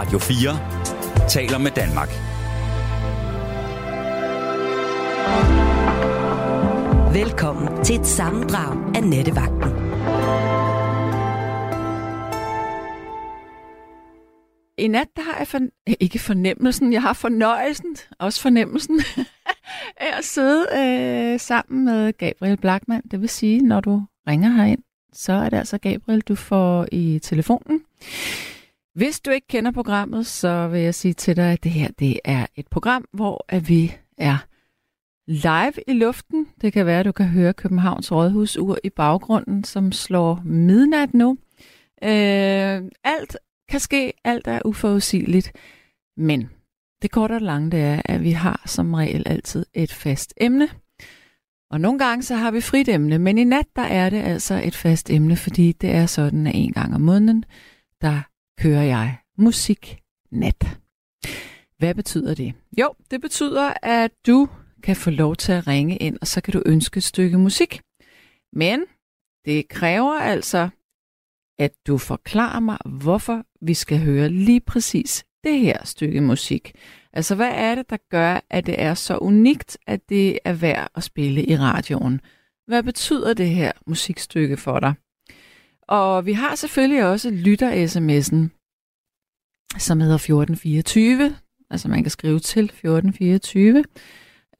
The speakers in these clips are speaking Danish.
Radio 4 taler med Danmark. Velkommen til et sammendrag af Nettevagten. I nat der har jeg for, ikke fornemmelsen, jeg har fornøjelsen, også fornemmelsen, af at sidde øh, sammen med Gabriel Blackman. Det vil sige, når du ringer herind, så er det altså Gabriel, du får i telefonen. Hvis du ikke kender programmet, så vil jeg sige til dig, at det her det er et program, hvor at vi er live i luften. Det kan være, at du kan høre Københavns Rådhusur i baggrunden, som slår midnat nu. Øh, alt kan ske, alt er uforudsigeligt. Men det korte og lange, det er, at vi har som regel altid et fast emne. Og nogle gange så har vi frit emne, men i nat der er det altså et fast emne, fordi det er sådan, at en gang om måneden, der hører jeg musik nat. Hvad betyder det? Jo, det betyder, at du kan få lov til at ringe ind, og så kan du ønske et stykke musik. Men det kræver altså, at du forklarer mig, hvorfor vi skal høre lige præcis det her stykke musik. Altså, hvad er det, der gør, at det er så unikt, at det er værd at spille i radioen? Hvad betyder det her musikstykke for dig? Og vi har selvfølgelig også lytter-sms'en, som hedder 1424. Altså, man kan skrive til 1424.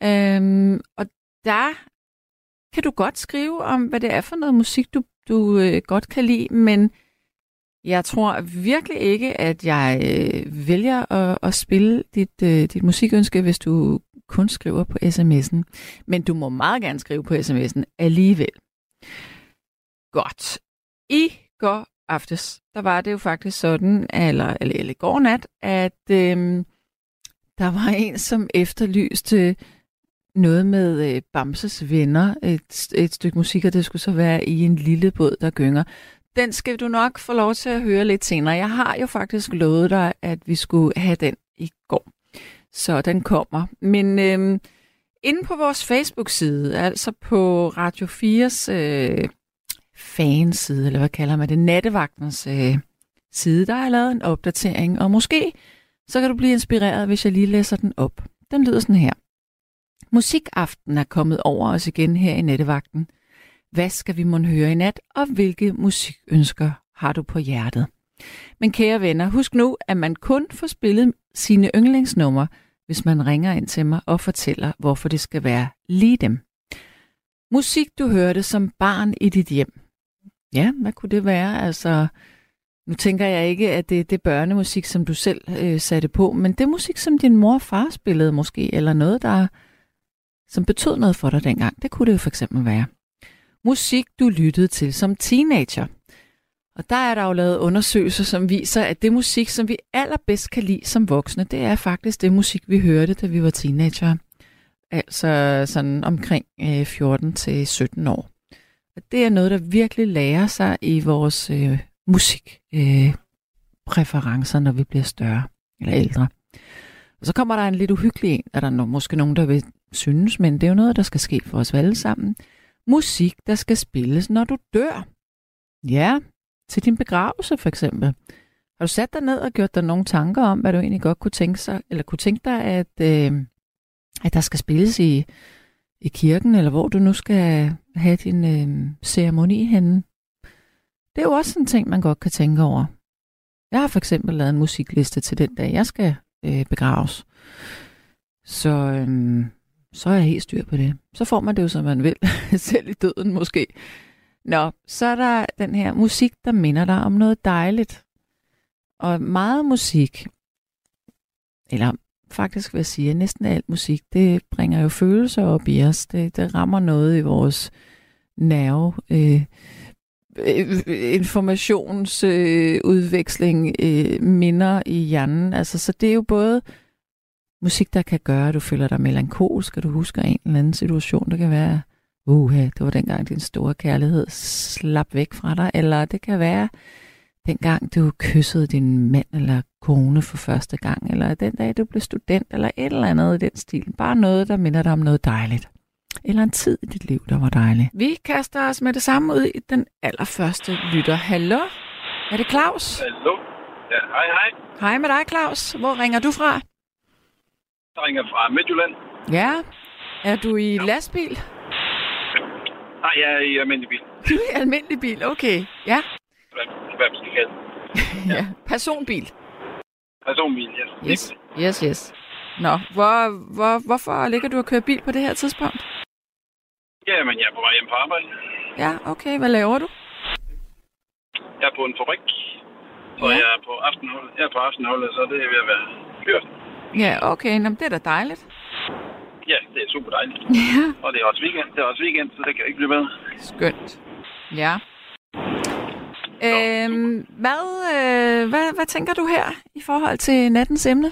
Øhm, og der kan du godt skrive om, hvad det er for noget musik, du, du øh, godt kan lide, men jeg tror virkelig ikke, at jeg øh, vælger at, at spille dit, øh, dit musikønske, hvis du kun skriver på sms'en. Men du må meget gerne skrive på sms'en alligevel. Godt. I går aftes, der var det jo faktisk sådan, eller, eller, eller i går nat, at øh, der var en, som efterlyste noget med øh, Bamses venner, et, et stykke musik, og det skulle så være i en lille båd, der gynger. Den skal du nok få lov til at høre lidt senere. Jeg har jo faktisk lovet dig, at vi skulle have den i går. Så den kommer. Men øh, inde på vores Facebook-side, altså på Radio 4's øh, fanside, eller hvad kalder man det, nattevagtens øh, side, der er lavet en opdatering, og måske så kan du blive inspireret, hvis jeg lige læser den op. Den lyder sådan her. Musikaften er kommet over os igen her i nattevagten. Hvad skal vi måtte høre i nat, og hvilke musikønsker har du på hjertet? Men kære venner, husk nu, at man kun får spillet sine yndlingsnumre, hvis man ringer ind til mig og fortæller, hvorfor det skal være lige dem. Musik, du hørte som barn i dit hjem. Ja, hvad kunne det være? Altså, nu tænker jeg ikke, at det, det er børnemusik, som du selv øh, satte på, men det musik, som din mor og far spillede måske, eller noget, der som betød noget for dig dengang. Det kunne det jo for eksempel være. Musik, du lyttede til som teenager. Og der er der jo lavet undersøgelser, som viser, at det musik, som vi allerbedst kan lide som voksne, det er faktisk det musik, vi hørte, da vi var teenager. Altså sådan omkring øh, 14 til 17 år. Det er noget, der virkelig lærer sig i vores øh, musikpræferencer, øh, når vi bliver større eller ældre. Og så kommer der en lidt uhyggelig en, er der måske nogen, der vil synes, men det er jo noget, der skal ske for os alle sammen. Musik, der skal spilles, når du dør. Ja, til din begravelse for eksempel. Har du sat dig ned og gjort dig nogle tanker om, hvad du egentlig godt kunne tænke sig, eller kunne tænke dig, at, øh, at der skal spilles i, i kirken, eller hvor du nu skal have din øh, ceremoni henne? Det er jo også en ting, man godt kan tænke over. Jeg har for eksempel lavet en musikliste til den dag, jeg skal øh, begraves. Så øh, så er jeg helt styr på det. Så får man det jo, som man vil, selv i døden måske. Nå, så er der den her musik, der minder dig om noget dejligt. Og meget musik, eller faktisk vil jeg sige, at næsten alt musik, det bringer jo følelser op i os. Det, det rammer noget i vores nerve, øh, øh informationsudveksling, øh, øh, minder i hjernen. Altså, så det er jo både musik, der kan gøre, at du føler dig melankolsk, og du husker en eller anden situation. der kan være, uha, det var dengang din store kærlighed slap væk fra dig, eller det kan være dengang du kyssede din mand eller kone for første gang, eller den dag du blev student, eller et eller andet i den stil. Bare noget, der minder dig om noget dejligt. Eller en tid i dit liv, der var dejlig. Vi kaster os med det samme ud i den allerførste lytter. Hallo? Er det Claus? Hallo? Ja, hej, hej. Hej med dig, Claus. Hvor ringer du fra? Jeg ringer fra Midtjylland. Ja. Er du i lastbil? Nej, jeg er i almindelig bil. Du er i almindelig bil, okay. Ja. Hvad, hvad man skal kalde det. ja. Personbil. Personbil, ja. Yes, yes, yes. Nå, hvor, hvor, hvorfor ligger du og kører bil på det her tidspunkt? Ja, men jeg er på vej hjem på arbejde. Ja, okay. Hvad laver du? Jeg er på en fabrik. Så Ja. jeg er på aftenholdet. Jeg er på aftenholdet, så det er ved at være fyrt. Ja, okay. Nå, det er da dejligt. Ja, det er super dejligt. Ja. Og det er også weekend. Det er også weekend, så det kan ikke blive bedre. Skønt. Ja. Øhm, hvad, øh, hvad, hvad tænker du her i forhold til nattens emne?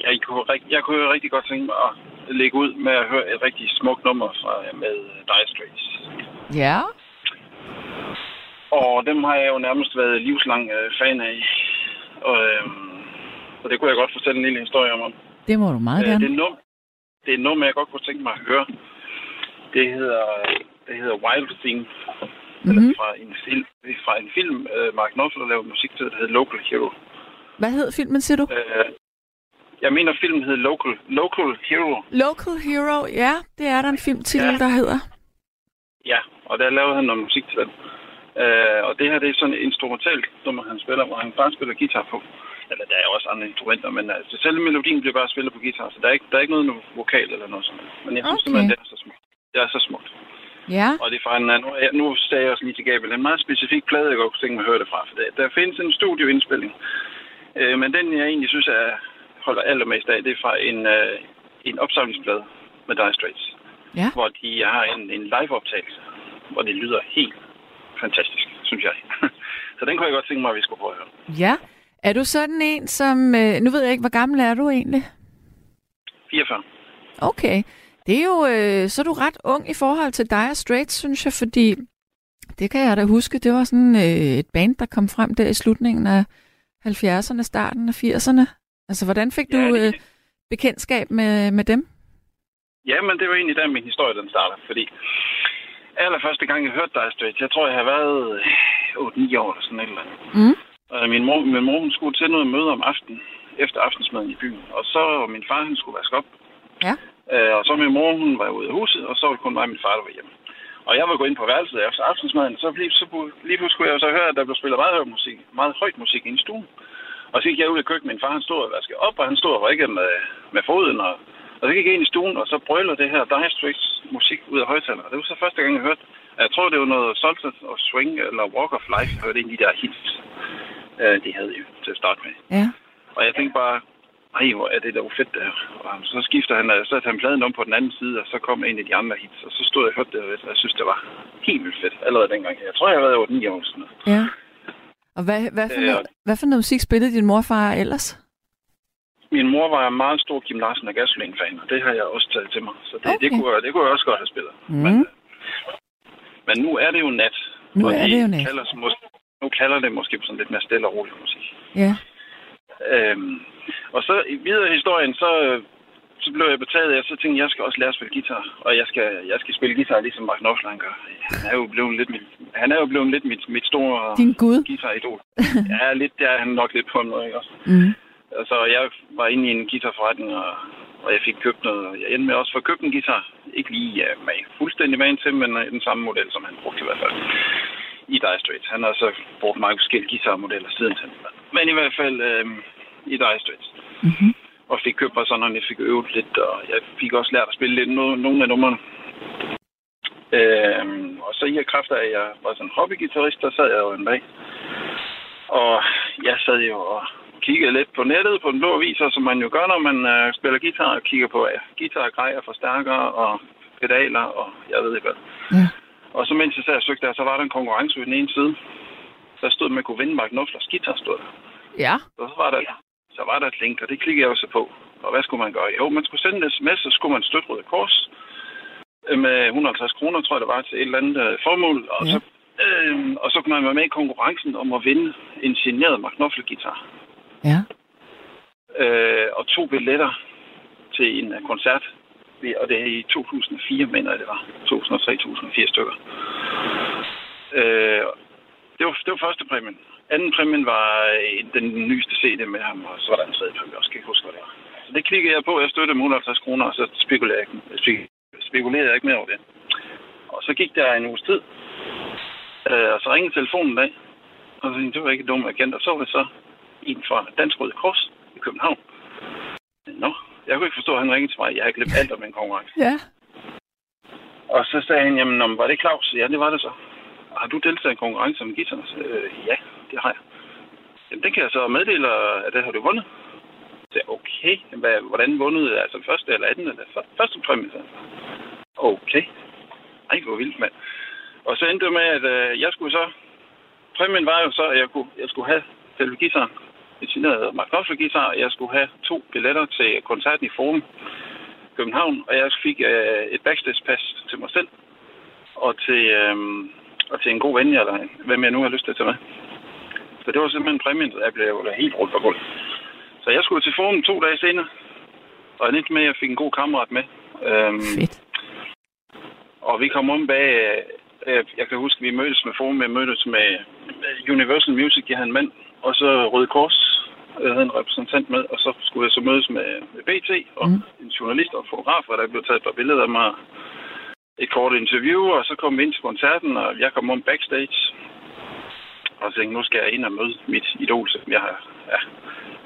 Jeg kunne, jeg kunne rigtig godt tænke mig at lægge ud med at høre et rigtig smukt nummer fra, med Dire Straits. Ja. Og dem har jeg jo nærmest været livslang øh, fan af. Og, øhm, så det kunne jeg godt fortælle en lille historie om. Det må du meget Øh, gerne. det, er num- det er nummer, jeg godt kunne tænke mig at høre. Det hedder, det hedder Wild Thing. Mm-hmm. Mhm. Fra en film, fra en film uh, Mark Knopfler lavede musik til, der hedder Local Hero. Hvad hed filmen, siger du? Uh, jeg mener, filmen hedder Local, Local Hero. Local Hero, ja, det er der en filmtitel, Ja. der hedder. Ja, og der lavede han noget musik til den. Uh, og det her, det er sådan et instrumentalt nummer, han spiller, hvor han bare spiller guitar på. Eller der er også andre instrumenter, men altså, selve melodien bliver bare spillet på guitar, så der er ikke, der er ikke noget, noget vokal eller noget sådan. Men jeg synes Okay. simpelthen, det er så smukt. Det er så smukt. Ja, Og det er fra en, nu, jeg- nu sagde jeg også lige til Gabriel, en meget specifik plade, jeg godt kunne tænke mig at høre det fra. For der, der findes en studioindspilning. Øh, men den, jeg egentlig synes, jeg holder allermest af, det er fra en, øh, en opsamlingsplade med Dire Straits. Ja. Hvor de har en, en live-optagelse, hvor det lyder helt fantastisk, synes jeg. Så den kunne jeg godt tænke mig, at vi skulle prøve at høre. ja. Er du sådan en, som... Øh, nu ved jeg ikke, hvor gammel er du egentlig? 44. Okay. Det er jo... Øh, så er du ret ung i forhold til Dire Straits, synes jeg, fordi... Det kan jeg da huske, det var sådan øh, et band, der kom frem der i slutningen af 70'erne, starten af 80'erne. Altså, hvordan fik Ja, du øh, bekendtskab med, med dem? Ja, men det var egentlig der, min historie den starter, fordi allerførste gang, jeg hørte Dire Straits, jeg tror, jeg har været øh, 8-9 år eller sådan et eller andet. Mm. Og min mor, min mor hun skulle til noget møde om aftenen, efter aftensmaden i byen. Og så min far, han skulle vaske op. Ja. Øh, og så min mor, hun var ude af huset, og så var det kun mig og min far, der var hjemme. Og jeg var gået ind på værelset efter aftensmaden, så lige, så, lige pludselig kunne jeg så høre, at der blev spillet meget højt musik, meget højt musik i en stue. Og så gik jeg ud i køkkenet, min far han stod og vaskede op, og han stod og ikke med, med foden. Og, og så gik jeg ind i stuen, og så brøler det her Dire Straits musik ud af højtalerne. Det var så første gang, jeg hørte. Jeg tror, det var noget Salted og Swing eller Walk of Life, jeg hørte en af de der hits, øh, de havde jo til at starte med. Ja. Og jeg tænkte bare, ej, hvor er det da fedt det her. Og så skifter han, så satte han pladen om på den anden side, og så kom en af de andre hits, og så stod jeg og hørte det, og jeg synes, det var helt vildt fedt allerede dengang. Jeg tror, jeg har været over 9 år sådan noget. Ja. Og hvad, hvad, for Øh, noget, hvad for noget musik spillede din morfar ellers? Min mor var en meget stor Kim Larsen og Gasoline-fan, og det har jeg også taget til mig. Så det, Okay. det, kunne, det kunne jeg også godt have spillet. Mm. Men, øh, men nu er det jo nat. Nu er de det jo nat. Kalder, nu kalder det måske på sådan lidt mere stille og rolig musik. Ja. Øhm, og så videre i historien, så, så blev jeg betaget af, og så tænkte jeg, jeg skal også lære at spille guitar. Og jeg skal, jeg skal spille guitar, ligesom Mark han gør. Han er jo blevet lidt mit, han er jo blevet lidt mit, mit store Din Gud. guitar-idol. ja, lidt, det er han nok lidt på en måde, ikke også? Mm. Altså, jeg var inde i en guitarforretning, og, og jeg fik købt noget. og Jeg endte med også at få købt en guitar. Ikke lige ja, med fuldstændig van til, men øh, den samme model, som han brugte i hvert fald. I Dire Straits. Han har så brugt mange forskellige guitarmodeller siden til. Men i hvert fald øh, i Dire Straits. Mm-hmm. Og fik købt mig sådan, og jeg fik øvet lidt, og jeg fik også lært at spille lidt no- nogle af numrene. Øhm, og så i her kræfter af, at jeg var sådan hobbygitarrist, der sad jeg jo en dag. Og jeg sad jo og kiggede lidt på nettet på den blå aviser, som man jo gør, når man øh, spiller guitar, og kigger på ja, guitargrejer, forstærkere og pedaler, og jeg ved ikke hvad. Ja. Og så mens jeg sad og søgte der, så var der en konkurrence ved den ene side. Der stod, at man kunne vinde Mark Knopflers guitar, stod der. Ja. Og så var der, så var der et link, og det klikkede jeg også på. Og hvad skulle man gøre? Jo, man skulle sende en sms, så skulle man støtte Røde Kors øh, med 150 kroner, tror jeg, det var til et eller andet øh, formål. Og, Ja. så, øh, og så kunne man være med i konkurrencen om at vinde en signeret Mark Knopfler guitar. Ja. Øh, og to billetter til en øh, koncert. Og det er i 2004, mener jeg, det var. 2003-2004 stykker. Øh, det var, det var første præmien. anden præmien var øh, den nyeste CD med ham, og så var der en tredje præmie, jeg skal ikke huske, hvad det var. Så det klikkede jeg på, jeg støttede med 150 kroner, og så spekulerede jeg, ikke, spekulerede jeg ikke mere over det. Og så gik der en uges tid, øh, og så ringede telefonen af, og så tænkte det var ikke dumt agent, og så var det så en fra Dansk Røde Kors i København. Nå, jeg kunne ikke forstå, at han ringede til mig. Jeg havde glemt alt om en konkurrence. Ja. Og så sagde han, jamen, om, var det Claus? Ja, det var det så. Har du deltaget i en konkurrence om guitar? Øh, ja, det har jeg. Jamen, det kan jeg så meddele, at det har du vundet. Så jeg, okay, Hvad, hvordan vundet? Altså første eller anden eller første præmie? Så. Okay. Ej, hvor vildt, mand. Og så endte det med, at øh, jeg skulle så... Præmien var jo så, at jeg, kunne, jeg skulle have selve guitaren signeret Mark Knopfler guitar, og jeg skulle have to billetter til koncerten i Forum København, og jeg fik øh, et backstage-pas til mig selv, og til, øh, og til en god ven, eller hvem jeg nu har lyst til at tage med. Så det var simpelthen præmien, jeg blev helt rundt på gulvet. Så jeg skulle til Forum to dage senere, og jeg endte med, at jeg fik en god kammerat med. Øhm, Fedt. Og vi kom om bag, øh, jeg kan huske, vi mødtes med Forum, jeg mødtes med Universal Music, jeg havde en mand, og så Røde Kors, jeg havde en repræsentant med, og så skulle jeg så mødes med, med BT og mm. en journalist og fotograf, og der blev taget et par billeder af mig, et kort interview, og så kom vi ind til koncerten, og jeg kom om backstage, og tænkte, nu skal jeg ind og møde mit idol, som jeg har, ja,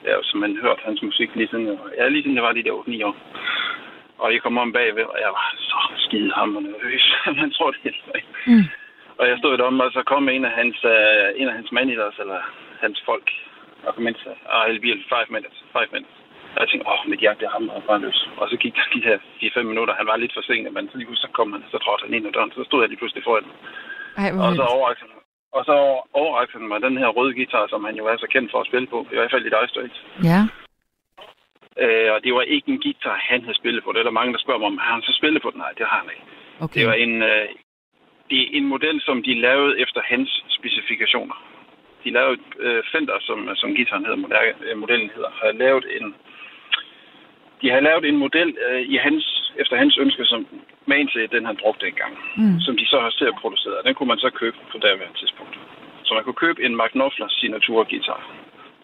jeg har simpelthen hørt hans musik lige siden, ja, lige siden jeg var lige der 8-9 år. Og jeg kom om bagved, og jeg var så skide hammer nervøs. Man tror det helt. Mm. Og jeg stod om, og så kom en af hans, uh, en af hans managers, eller hans folk, og til, ah, I'll be in five minutes, five minutes. Og jeg tænkte, åh, oh, mit hjerte, hammer bare løs. Og så gik der de her 4-5 minutter, han var lidt forsinket, men så lige pludselig så kom han, så trådte han ind ad døren, så stod jeg lige pludselig foran. Ej, og så overrakte han, og så overrakte han mig den her røde guitar, som han jo er så kendt for at spille på, i hvert fald i Dire Straits. Ja. Øh, og det var ikke en guitar, han havde spillet på. Det er der mange, der spørger mig om, har han så spillet på den? Nej, det har han ikke. Okay. Det var en, øh, det er en model, som de lavede efter hans specifikationer de lavede øh, Fender, som, som guitaren hedder, øh, modellen hedder, har lavet en, de har lavet en model øh, i hans, efter hans ønske, som man til den han brugte engang, mm. som de så har selv produceret. Den kunne man så købe på daværende tidspunkt. Så man kunne købe en Mark Knopfler signatur guitar.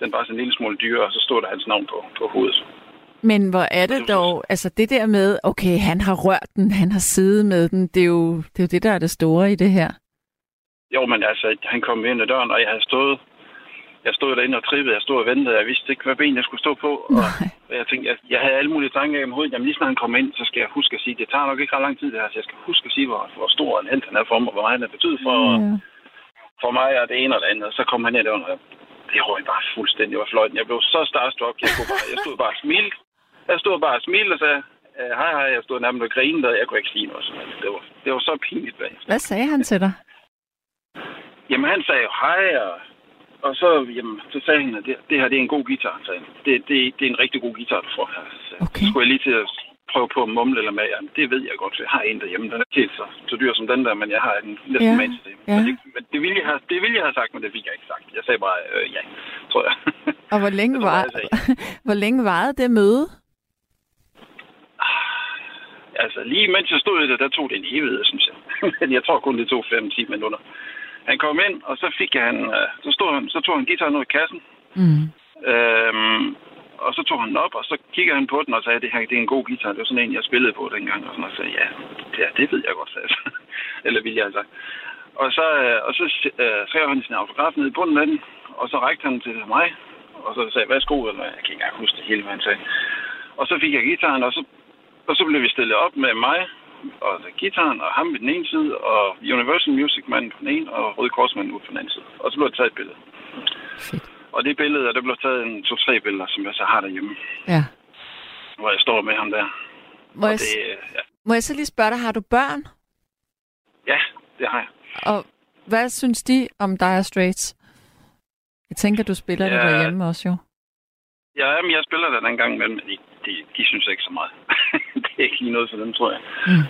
Den var så en lille smule dyrere, og så stod der hans navn på, på hovedet. Men hvor er det dog, altså det der med, okay, han har rørt den, han har siddet med den, det er jo det, er jo det der er det store i det her. Jo, men altså, han kom ind ad døren, og jeg havde stået, jeg stod derinde og trippede, jeg stod og ventede, jeg vidste ikke, hvad ben jeg skulle stå på, og Nej. jeg tænkte, jeg, jeg havde alle mulige tanker i hovedet, jamen lige snart han kom ind, så skal jeg huske at sige, det tager nok ikke ret lang tid det her, så jeg skal huske at sige, hvor, hvor stor en held han er for mig, og hvor meget han er betydet for, ja. for mig og det ene og det andet, og så kom han ind og det røg bare fuldstændig over fløjten. Jeg blev så starstruck, jeg, kunne bare, jeg stod bare og smilte, jeg stod bare og smilte og sagde, hej hej, jeg stod nærmest og grinede, og jeg kunne ikke sige noget. Det var, det var så pinligt bagefter. Hvad sagde han til dig? Jamen, han sagde hej, og, og så, jamen, så sagde han, at det, det her det er en god guitar, han sagde. Det, det, det er en rigtig god guitar, du får her. Så okay. skulle jeg lige til at prøve på at mumle eller med, jamen, det ved jeg godt, jeg har en derhjemme, den er ikke helt så, så dyr som den der, men jeg har en næsten ja. med til det. Ja. Men, det, men det, ville jeg have, det ville jeg have sagt, men det fik jeg ikke sagt. Jeg sagde bare, øh, ja, tror jeg. Og hvor længe, var, hvor længe varede det møde? Altså, lige mens jeg stod i det, der tog det en evighed, synes jeg. men jeg tror kun, det tog 5-10 minutter. Han kom ind, og så fik han, øh, så, stod han, så tog han guitaren ud af kassen. Mm. Øhm, og så tog han den op, og så kiggede han på den og sagde, det her det er en god guitar. Det var sådan en, jeg spillede på dengang. Og, sådan, og sagde, ja, det, det ved jeg godt, sagde. Eller vil jeg altså. Og så, øh, og så øh, skrev han sin autograf ned i bunden af den, og så rækte han til mig, og så sagde, værsgo, eller jeg kan ikke engang huske det hele, hvad han sagde. Og så fik jeg gitaren, og så, og så blev vi stillet op med mig altså, gitaren og ham på den ene side, og Universal Music Man på den ene, og Røde Korsmand ud på den anden side. Og så blev der taget et billede. Fedt. Og det billede, der blev taget en to-tre billeder, som jeg så har derhjemme. Ja. Hvor jeg står med ham der. Må, jeg, det, ja. må jeg så lige spørge dig, har du børn? Ja, det har jeg. Og hvad synes de om Dire Straits? Jeg tænker, du spiller ja. det derhjemme også jo. Ja, men jeg spiller det en gang imellem, men de, de, de synes ikke så meget. det er ikke lige noget for dem, tror jeg. Mm.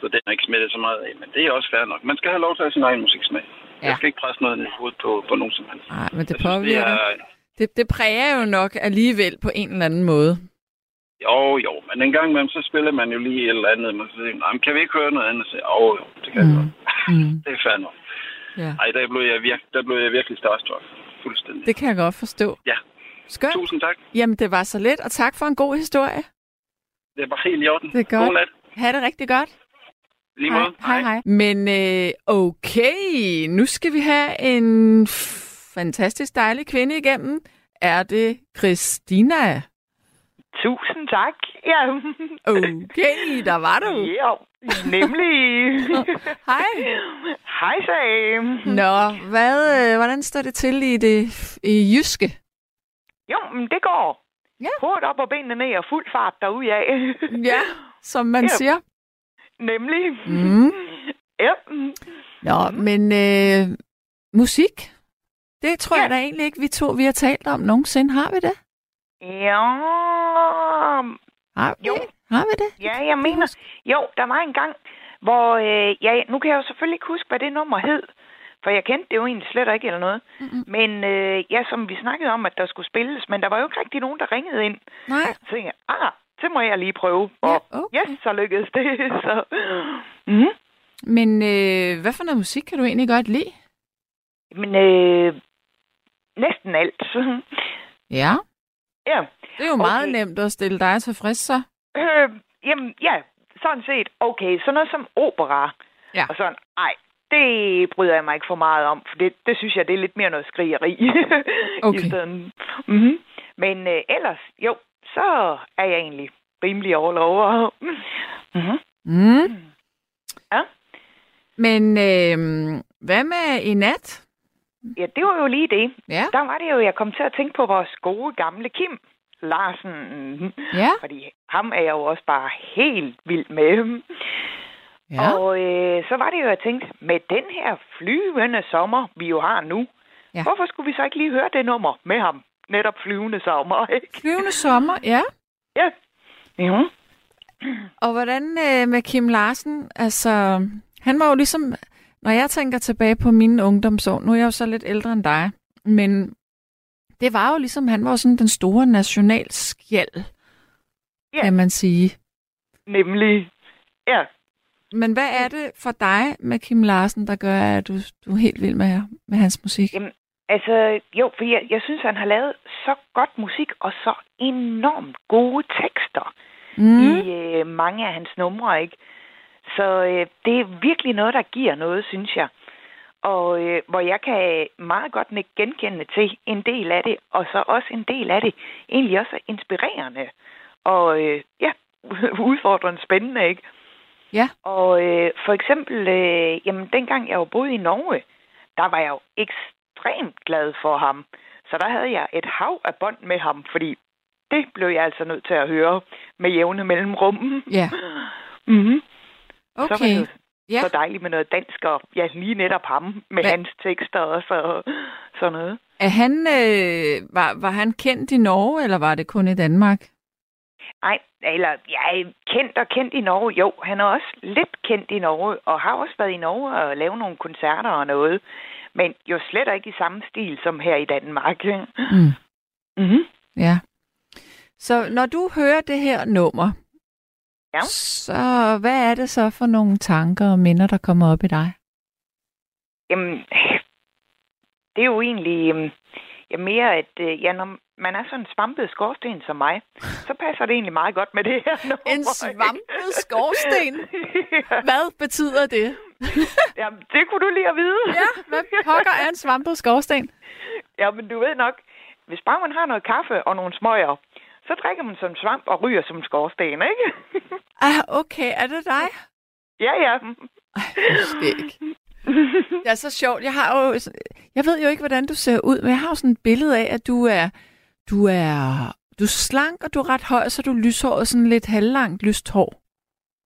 Så den er ikke smittet så meget af, men det er også fair nok. Man skal have lov til at have sin egen musiksmag. Ja. Jeg skal ikke presse noget ned i hovedet på, på nogen som helst. Nej, men det påvirker. Det, er... det, det præger jo nok alligevel på en eller anden måde. Jo, jo, men en gang imellem, så spiller man jo lige et eller andet. Man siger, kan vi ikke høre noget andet? Så, jo, jo, det kan mm. godt. Mm. det er fair nok. Ja. Ej, der blev jeg, virke, der blev jeg virkelig starstruck. Fuldstændig. Det kan jeg godt forstå. Ja. Skønt. Tusind tak. Jamen, det var så let, og tak for en god historie. Det var helt i orden. Det er godt. God nat. Ha' det rigtig godt. Lige Hej, måde. hej, hej. Men øh, okay, nu skal vi have en fantastisk dejlig kvinde igennem. Er det Christina? Tusind tak. Ja. Okay, der var du. Ja, nemlig. Hej. Hej, Sam. Nå, hvad, øh, hvordan står det til i det i jyske? Jo, men det går. Ja. Hovedet op og benene ned og fuld fart derude af. Ja, som man Ja. siger. Nemlig. Mm. Ja. Nå, men øh, musik, det tror Ja. jeg da egentlig ikke, vi to vi har talt om nogensinde. Har vi det? Ja. Har vi, Jo. Har vi det? Ja, jeg mener... Jo, der var en gang, hvor... Øh, ja, nu kan jeg jo selvfølgelig ikke huske, hvad det nummer hed. For jeg kendte det jo egentlig slet ikke eller noget. Mm-mm. Men øh, ja, som vi snakkede om, at der skulle spilles, men der var jo ikke rigtig nogen, der ringede ind. Nej. Så tænkte jeg, ah, det må jeg lige prøve. Og Ja, okay. yes, så lykkedes det. Så. Mm. Men øh, hvad for noget musik kan du egentlig godt lide? Men øh, næsten alt. Ja. ja. Det er jo meget Okay. nemt at stille dig tilfreds, så. Øh, jamen, ja, sådan set. Okay, sådan noget som opera. Ja. Og sådan, ej, det bryder jeg mig ikke for meget om, for det, det synes jeg, det er lidt mere noget skrigeri. Okay. I stedet. Mm-hmm. Men øh, ellers, jo, så er jeg egentlig rimelig all over. mm-hmm. Mm. Ja. Men øh, hvad med i nat? Ja, det var jo lige det. Ja. Der var det jo, jeg kom til at tænke på vores gode gamle Kim Larsen. Ja. Fordi ham er jeg jo også bare helt vild med. Ja. Og øh, så var det jo, jeg tænkte, med den her flyvende sommer, vi jo har nu, Ja. ja. hvorfor skulle vi så ikke lige høre det nummer med ham? Netop flyvende sommer, ikke? Flyvende sommer, ja. Ja. Mhm. Og hvordan øh, med Kim Larsen? Altså, han var jo ligesom, når jeg tænker tilbage på mine ungdomsår, nu er jeg jo så lidt ældre end dig, men det var jo ligesom, han var jo sådan den store nationalskjald, Ja. kan man sige. Nemlig. Ja. Men hvad er det for dig med Kim Larsen, der gør, at du, du er helt vild med, med hans musik? Jamen, altså, jo, for jeg, jeg synes, han har lavet så godt musik og så enormt gode tekster. Mm. i øh, mange af hans numre, ikke? Så øh, det er virkelig noget, der giver noget, synes jeg. Og øh, hvor jeg kan meget godt nikke genkendende til en del af det, og så også en del af det egentlig også er inspirerende. Og øh, ja, udfordrende spændende, ikke? Ja. Og øh, for eksempel, øh, jamen dengang jeg var boet i Norge, der var jeg jo ekstremt glad for ham. Så der havde jeg et hav af bånd med ham, fordi det blev jeg altså nødt til at høre med jævne mellemrum. Ja. mm-hmm. Så var Okay. det jo Ja. så dejligt med noget dansk, og ja, lige netop ham med Hvad- hans tekster og så, sådan noget. Er han, øh, var, var han kendt i Norge, eller var det kun i Danmark? Nej, eller ja, kendt og kendt i Norge. Jo, han er også lidt kendt i Norge, og har også været i Norge og lavet nogle koncerter og noget. Men jo slet ikke i samme stil som her i Danmark. Mm. Mm-hmm. Ja. Så når du hører det her nummer, Ja. så hvad er det så for nogle tanker og minder, der kommer op i dig? Jamen, det er jo egentlig øhm, ja, mere, at øh, ja, når man er sådan en svampet skorsten som mig, så passer det egentlig meget godt med det her nummer. En svampet skorsten? ja. Hvad betyder det? Jamen, det kunne du lige at vide. Ja, hvad pokker er en svampet skorsten? Ja, men du ved nok, hvis bare man har noget kaffe og nogle smøger, så drikker man som svamp og ryger som skorsten, ikke? Ah, okay, er det dig? ja, ja. Ej. Det er så sjovt. Jeg har jo, jeg ved jo ikke, hvordan du ser ud, men jeg har jo sådan et billede af, at du er, du er, du er slank, og du er ret høj, så du lyshåret, sådan lidt halvlangt lyst hår.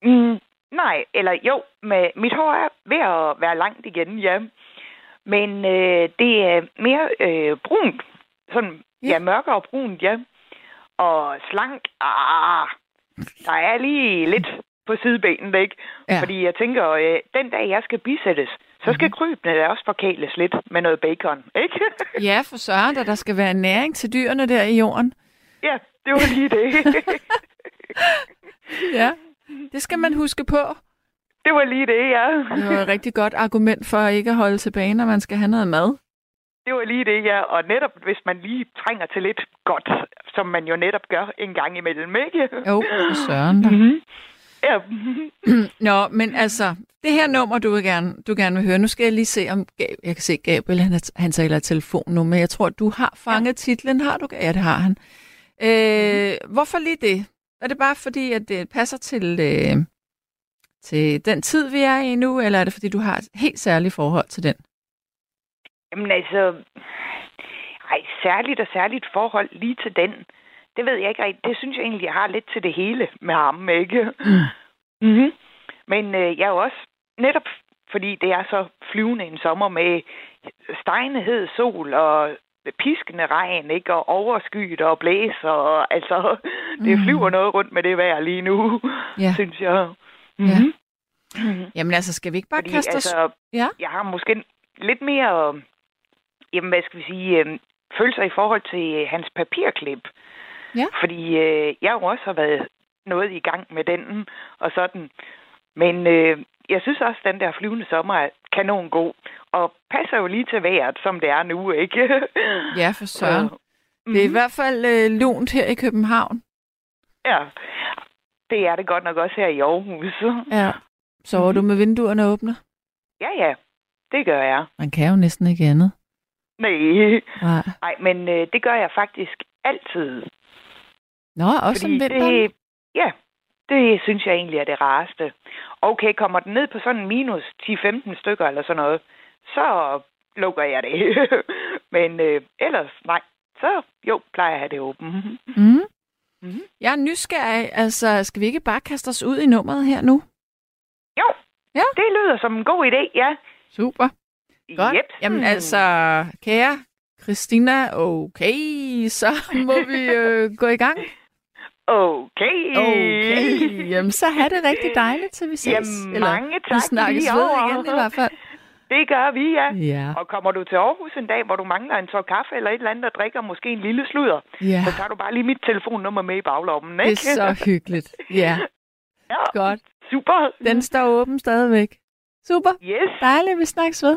Mm, nej, eller jo, med, mit hår er ved at være langt igen, ja. Men øh, det er mere øh, brunt. Sådan, Ja. ja. mørkere brunt, ja. Og slank, ah, der er lige lidt på sidebenet, ikke? Ja. Fordi jeg tænker, øh, den dag jeg skal bisættes, så skal Mhm. krybene da også forkæles lidt med noget bacon, ikke? Ja, for søren, at der skal være næring til dyrene der i jorden. ja, det var lige det. Ja, det skal man huske på. det var lige det, ja. Det var et rigtig godt argument for ikke at holde tilbage, når man skal have noget mad. Det var lige det, ja. Og netop hvis man lige trænger til lidt godt, som man jo netop gør en gang imellem, ikke? Jo, for søren da. Mm-hmm. Ja. Nå, men altså, det her nummer, du, vil gerne, du gerne vil høre, nu skal jeg lige se, om Gab, jeg kan se, Gabriel, han, er, han taler telefon nu, men jeg tror, du har fanget ja. titlen, har du? Ja, det har han. Øh, mm-hmm. Hvorfor lige det? Er det bare fordi, at det passer til, øh, til den tid, vi er i nu, eller er det fordi, du har et helt særligt forhold til den? Jamen altså, ej, særligt og særligt forhold lige til den. Det ved jeg ikke rigtigt. Det synes jeg egentlig, jeg har lidt til det hele med ham, ikke? Mm. Mm-hmm. Men øh, jeg er jo også netop fordi det er så flyvende en sommer med stegnethed, sol og piskende regn, ikke? Og overskyet og blæser, og altså, det Mm. flyver noget rundt med det vejr lige nu, Ja. synes jeg. Ja. Mm-hmm. Jamen altså, skal vi ikke bare Fordi kaste os... altså, Ja. jeg har måske lidt mere, jamen hvad skal vi sige, øh, følelser i forhold til øh, hans papirklip. Ja. Fordi øh, jeg jo også har været noget i gang med den og sådan. Men øh, jeg synes også, at den der flyvende sommer er kanon god. Og passer jo lige til vejret, som det er nu, ikke? Ja, for søren. Så, Det er i mhm. hvert fald øh, lunt her i København. Ja, det er det godt nok også her i Aarhus. Ja. Sover Mhm. du med vinduerne åbne? Ja, ja, det gør jeg. Man kan jo næsten ikke andet. Nej, Nej. Nej men øh, det gør jeg faktisk altid. Nå, også om vinteren? det, ja, det synes jeg egentlig er det rareste. Okay, kommer den ned på sådan minus 10-15 stykker eller sådan noget, så lukker jeg det. Men øh, ellers, nej, så jo, plejer jeg at have det åbent. Mm. Mhm. Jeg er nysgerrig. Altså, skal vi ikke bare kaste os ud i nummeret her nu? Jo, Ja. det lyder som en god idé, ja. Super. Godt. Yep. Jamen altså, kære Christina, okay, så må vi øh, gå i gang. Okay. Okay, jamen så have det rigtig dejligt, til vi ses. Jamen, Eller, mange vi tak snakkes lige ved igen i hvert fald. Det gør vi, ja. Ja, Og kommer du til Aarhus en dag, hvor du mangler en tår kaffe eller et eller andet, og drikker måske en lille sludder, ja. så tager du bare lige mit telefonnummer med i baglommen, Det ikke? er så hyggeligt. Ja, ja, godt. super. Den står åben stadigvæk. Super. Yes, Dejligt, vi snakkes ved.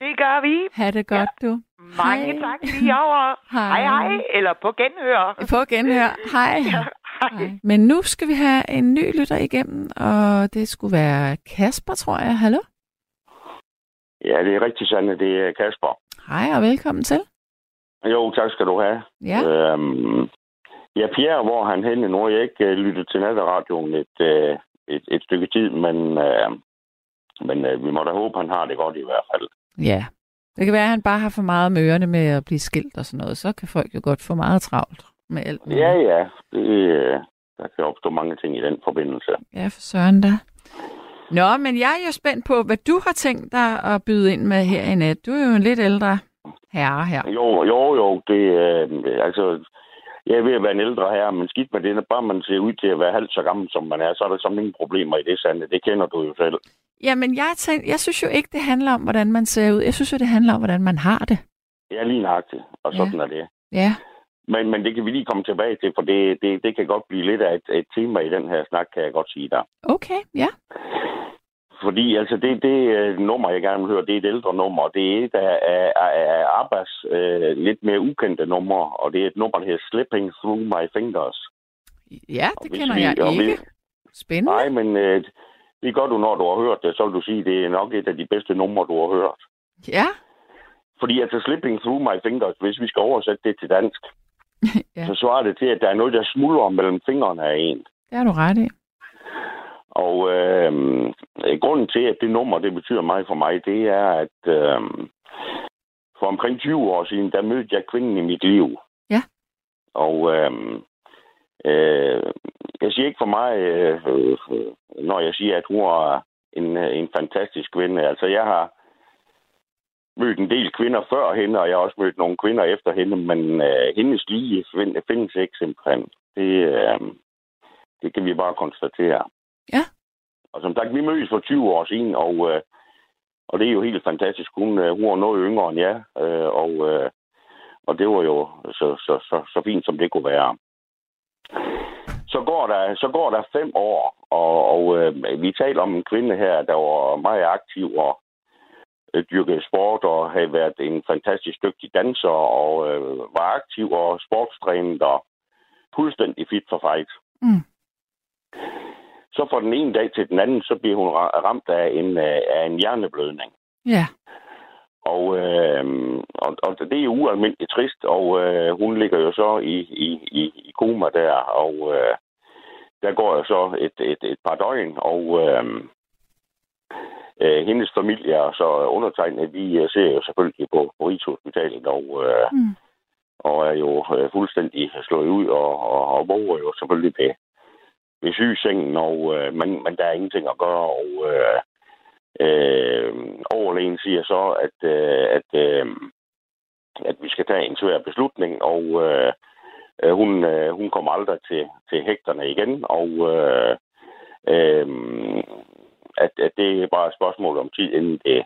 det gør vi. Ha' det godt, du. Mange Hej. tak lige over. Hej. Hej, hej. Eller på genhør. På genhør. Hej. Ja, hej. Hej. Men nu skal vi have en ny lytter igennem, og det skulle være Kasper, tror jeg. Hallo? Ja, det er rigtig sandt. Det er Kasper. Hej og velkommen til. Jo, tak skal du have. Ja, Øhm, ja, Pierre, hvor han henne nu? Jeg ikke uh, lyttet til natteradioen et, uh, et, et stykke tid, men, uh, men uh, vi må da håbe, han har det godt i hvert fald. ja. Det kan være, at han bare har for meget med ørerne med at blive skilt og sådan noget. Så kan folk jo godt få meget travlt med alt. Ja, ja. Det, uh, der kan opstå mange ting i den forbindelse. Ja, for søren da. Nå, men jeg er jo spændt på, hvad du har tænkt dig at byde ind med her i nat. Du er jo en lidt ældre herre her. Jo, jo, jo. Det, uh, altså, jeg er ved at være en ældre herre, men skidt med det, bare man ser ud til at være halvt så gammel, som man er, så er der sådan ingen problemer i det, Sande. Det kender du jo selv. Jamen, jeg, tænkte, jeg synes jo ikke, det handler om, hvordan man ser ud. Jeg synes jo, det handler om, hvordan man har det. Er lige nøjagtig, og Ja. sådan er det. Ja, Men, men det kan vi lige komme tilbage til, for det, det, det kan godt blive lidt af et, et tema i den her snak, kan jeg godt sige dig. okay, ja. Fordi altså det, det øh, nummer, jeg gerne vil høre, det er et ældre nummer. Det er et af, af, af Abbas øh, lidt mere ukendte numre, og det er et nummer, der hedder Slipping Through My Fingers. Ja, Og det kender vi- jeg og vi- ikke. Spændende. Nej, men øh, det gør du, når du har hørt det, så vil du sige, det er nok et af de bedste numre, du har hørt. Ja, Fordi altså Slipping Through My Fingers, hvis vi skal oversætte det til dansk, Ja. så svarer det til, at der er noget, der smuldrer mellem fingrene af en. det har du ret i. Og øh, grunden til, at det nummer, det betyder meget for mig, det er, at øh, for omkring 20 år siden, der mødte jeg kvinden i mit liv. Ja. Og øh, øh, jeg siger ikke for mig, øh, øh, når jeg siger, at hun er en, en fantastisk kvinde. Altså, jeg har mødt en del kvinder før hende, og jeg har også mødt nogle kvinder efter hende, men øh, hendes lige find- findes ikke simpelthen. Det, øh, det kan vi bare konstatere. Og som sagt, vi mødtes for 20 år siden, og, øh, og det er jo helt fantastisk. Hun, øh, hun var noget yngre end jeg, øh, og, øh, og det var jo så, så, så, så fint, som det kunne være. Så går der, så går der fem år, og, og øh, vi taler om en kvinde her, der var meget aktiv og øh, dyrkede sport og havde været en fantastisk dygtig danser og øh, var aktiv og sportstrænet og fuldstændig fit for fight. Mm. Så fra den ene dag til den anden, så bliver hun ra- ramt af en, øh, af en hjerneblødning. Ja. Og, øh, og, og det er jo ualmindeligt trist, og øh, hun ligger jo så i, i, i, i koma der, og øh, der går jo så et, et, et par døgn, og øh, øh, hendes familie og så undertegnet, vi øh, ser jo selvfølgelig på, på Rigshospitalet, og, øh, Mm. og er jo øh, fuldstændig slået ud, og, og, og våger jo selvfølgelig ved, ved sygesengen, og, øh, men, men der er ingenting at gøre, og øh, øh, overlægen siger så, at, øh, at, øh, at vi skal tage en svær beslutning, og øh, øh, hun, øh, hun kommer aldrig til, til hægterne igen, og øh, øh, at, at det er bare et spørgsmål om tid, inden det,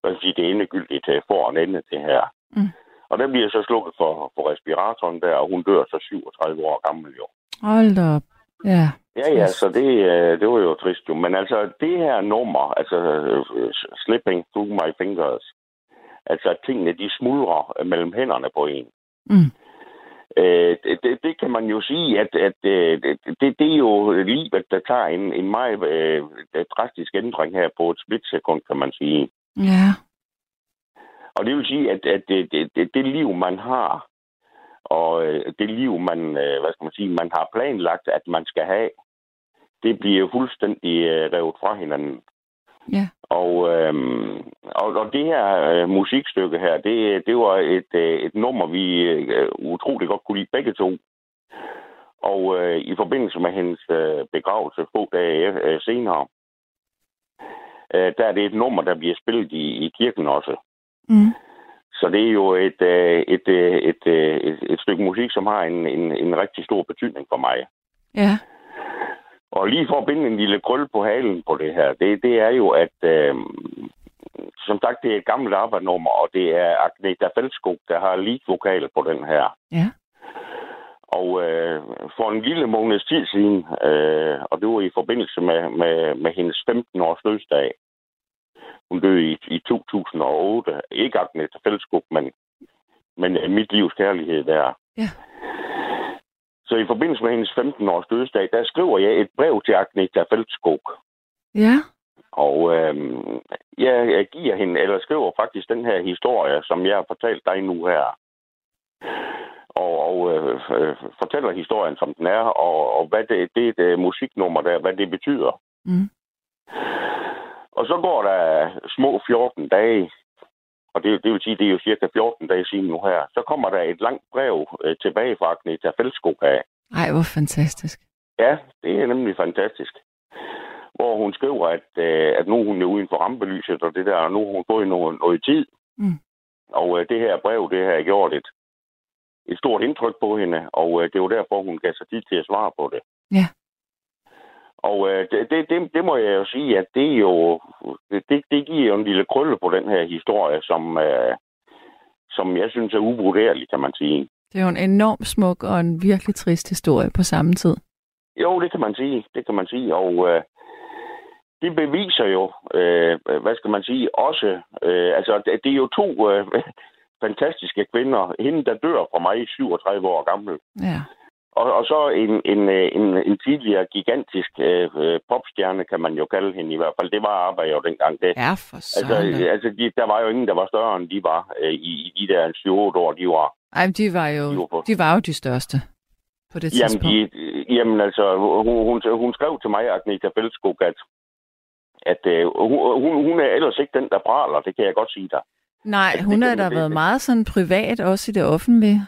hvad skal sige, det er endegyldigt øh, for en ende, det her. Mm. Og der bliver så slukket for, for respiratoren der, og hun dør så 37 år gammel jo. Hold op. Ja. Ja, ja, så det, øh, det var jo trist jo. Men altså, det her nummer, altså øh, Slipping Through My Fingers, altså at tingene de smuldrer mellem hænderne på en. Mm. Øh, det, det, det kan man jo sige, at, at øh, det, det er jo livet, der tager en, en meget øh, drastisk ændring her på et splitsekund, kan man sige. Ja. Og det vil sige, at, at det, det, det, det liv, man har, og øh, det liv, man, øh, hvad skal man sige, man har planlagt, at man skal have, det bliver fuldstændig øh, revet fra hinanden. Ja. Og, øh, og, og det her øh, musikstykke her, det, det var et, øh, et nummer, vi øh, utrolig godt kunne lide begge to. Og øh, i forbindelse med hendes øh, begravelse få dage øh, senere, øh, der er det et nummer, der bliver spillet i, i kirken også. Mm. Så det er jo et, øh, et, øh, et, øh, et, et stykke musik, som har en, en, en rigtig stor betydning for mig. Ja. Og lige for at binde en lille krølle på halen på det her, det, det er jo, at øh, som sagt, det er et gammelt arbejdsnummer, og det er Agneta Feldskog, der har lead vokal på den her. Ja. Og øh, for en lille måneds tid siden, øh, og det var i forbindelse med, med, med hendes 15-års dødsdag, hun døde i, i 2008, ikke Agneta Feldskog, men, men øh, mit livs kærlighed der. Ja. Så i forbindelse med hendes 15-års dødsdag, der skriver jeg et brev til Agneta Feldskog. Ja. Og øh, jeg, jeg giver hende, eller skriver faktisk den her historie, som jeg har fortalt dig nu her. Og, og øh, øh, fortæller historien, som den er, og, og hvad det, det et øh, musiknummer der, hvad det betyder. Mm. Og så går der små 14 dage, og det, det vil sige, det er jo cirka 14 dage siden nu her, så kommer der et langt brev øh, tilbage fra Agneta Feldskog af. Ej, hvor fantastisk. Ja, det er nemlig fantastisk. Hvor hun skriver, at, øh, at nu er hun jo uden for rampelyset og det der, og nu har hun fået noget, noget tid. Mm. Og øh, det her brev, det har gjort et, et stort indtryk på hende, og øh, det var derfor, hun gav sig tid til at svare på det. Ja. Og øh, det, det, det, må jeg jo sige, at det er jo, det, det, det giver jo en lille krølle på den her historie, som, øh, som jeg synes er uvurderlig, kan man sige. Det er jo en enorm smuk og en virkelig trist historie på samme tid. Jo, det kan man sige. Det kan man sige. Og øh, det beviser jo, øh, hvad skal man sige, også... Øh, altså, det, det er jo to øh, fantastiske kvinder. Hende, der dør fra mig 37 år gammel. Ja. Og, og så en, en, øh, en, en tidligere gigantisk øh, popstjerne, kan man jo kalde hende i hvert fald. Det var arbejde jo dengang. Det, Ja, for altså, altså de, der var jo ingen, der var større end de var øh, i, i de der 7 år, de var. Ej, men de var jo, de var på. de var jo de største på det Jamen, tidspunkt. de, jamen altså, hun, hun, hun skrev til mig, Agneta Feldskog, at, at øh, hun, hun, er ellers ikke den, der praler. Det kan jeg godt sige dig. Nej, det hun har da været ikke. meget sådan privat, også i det offentlige.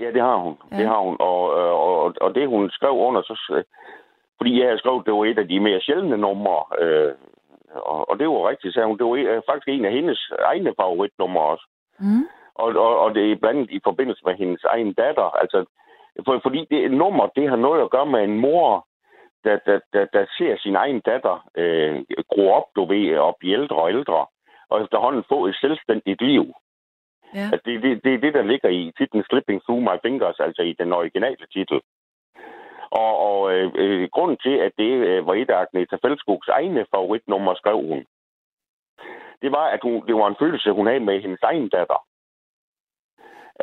Ja, det har hun. Ja. Det har hun. Og, øh, og, og det, hun skrev under, så, s- fordi jeg havde skrevet, det var et af de mere sjældne numre. Øh, og, og det var rigtigt, sagde hun. Det var en- faktisk en af hendes egne favoritnumre også. Mm. Og, og, og det er blandt andet i forbindelse med hendes egen datter. Altså, for, fordi det nummer, det har noget at gøre med en mor, der, der, der, der ser sin egen datter øh, gro op, du ved, og blive ældre og ældre, og efterhånden få et selvstændigt liv. Ja. At det, det, det er det, der ligger i titlen Slipping Through My Fingers, altså i den originale titel. Og, og øh, øh, grunden til, at det øh, var et af Agneta Fældskogs egne favoritnummer, skrev hun, det var, at hun, det var en følelse, hun havde med hendes egen datter.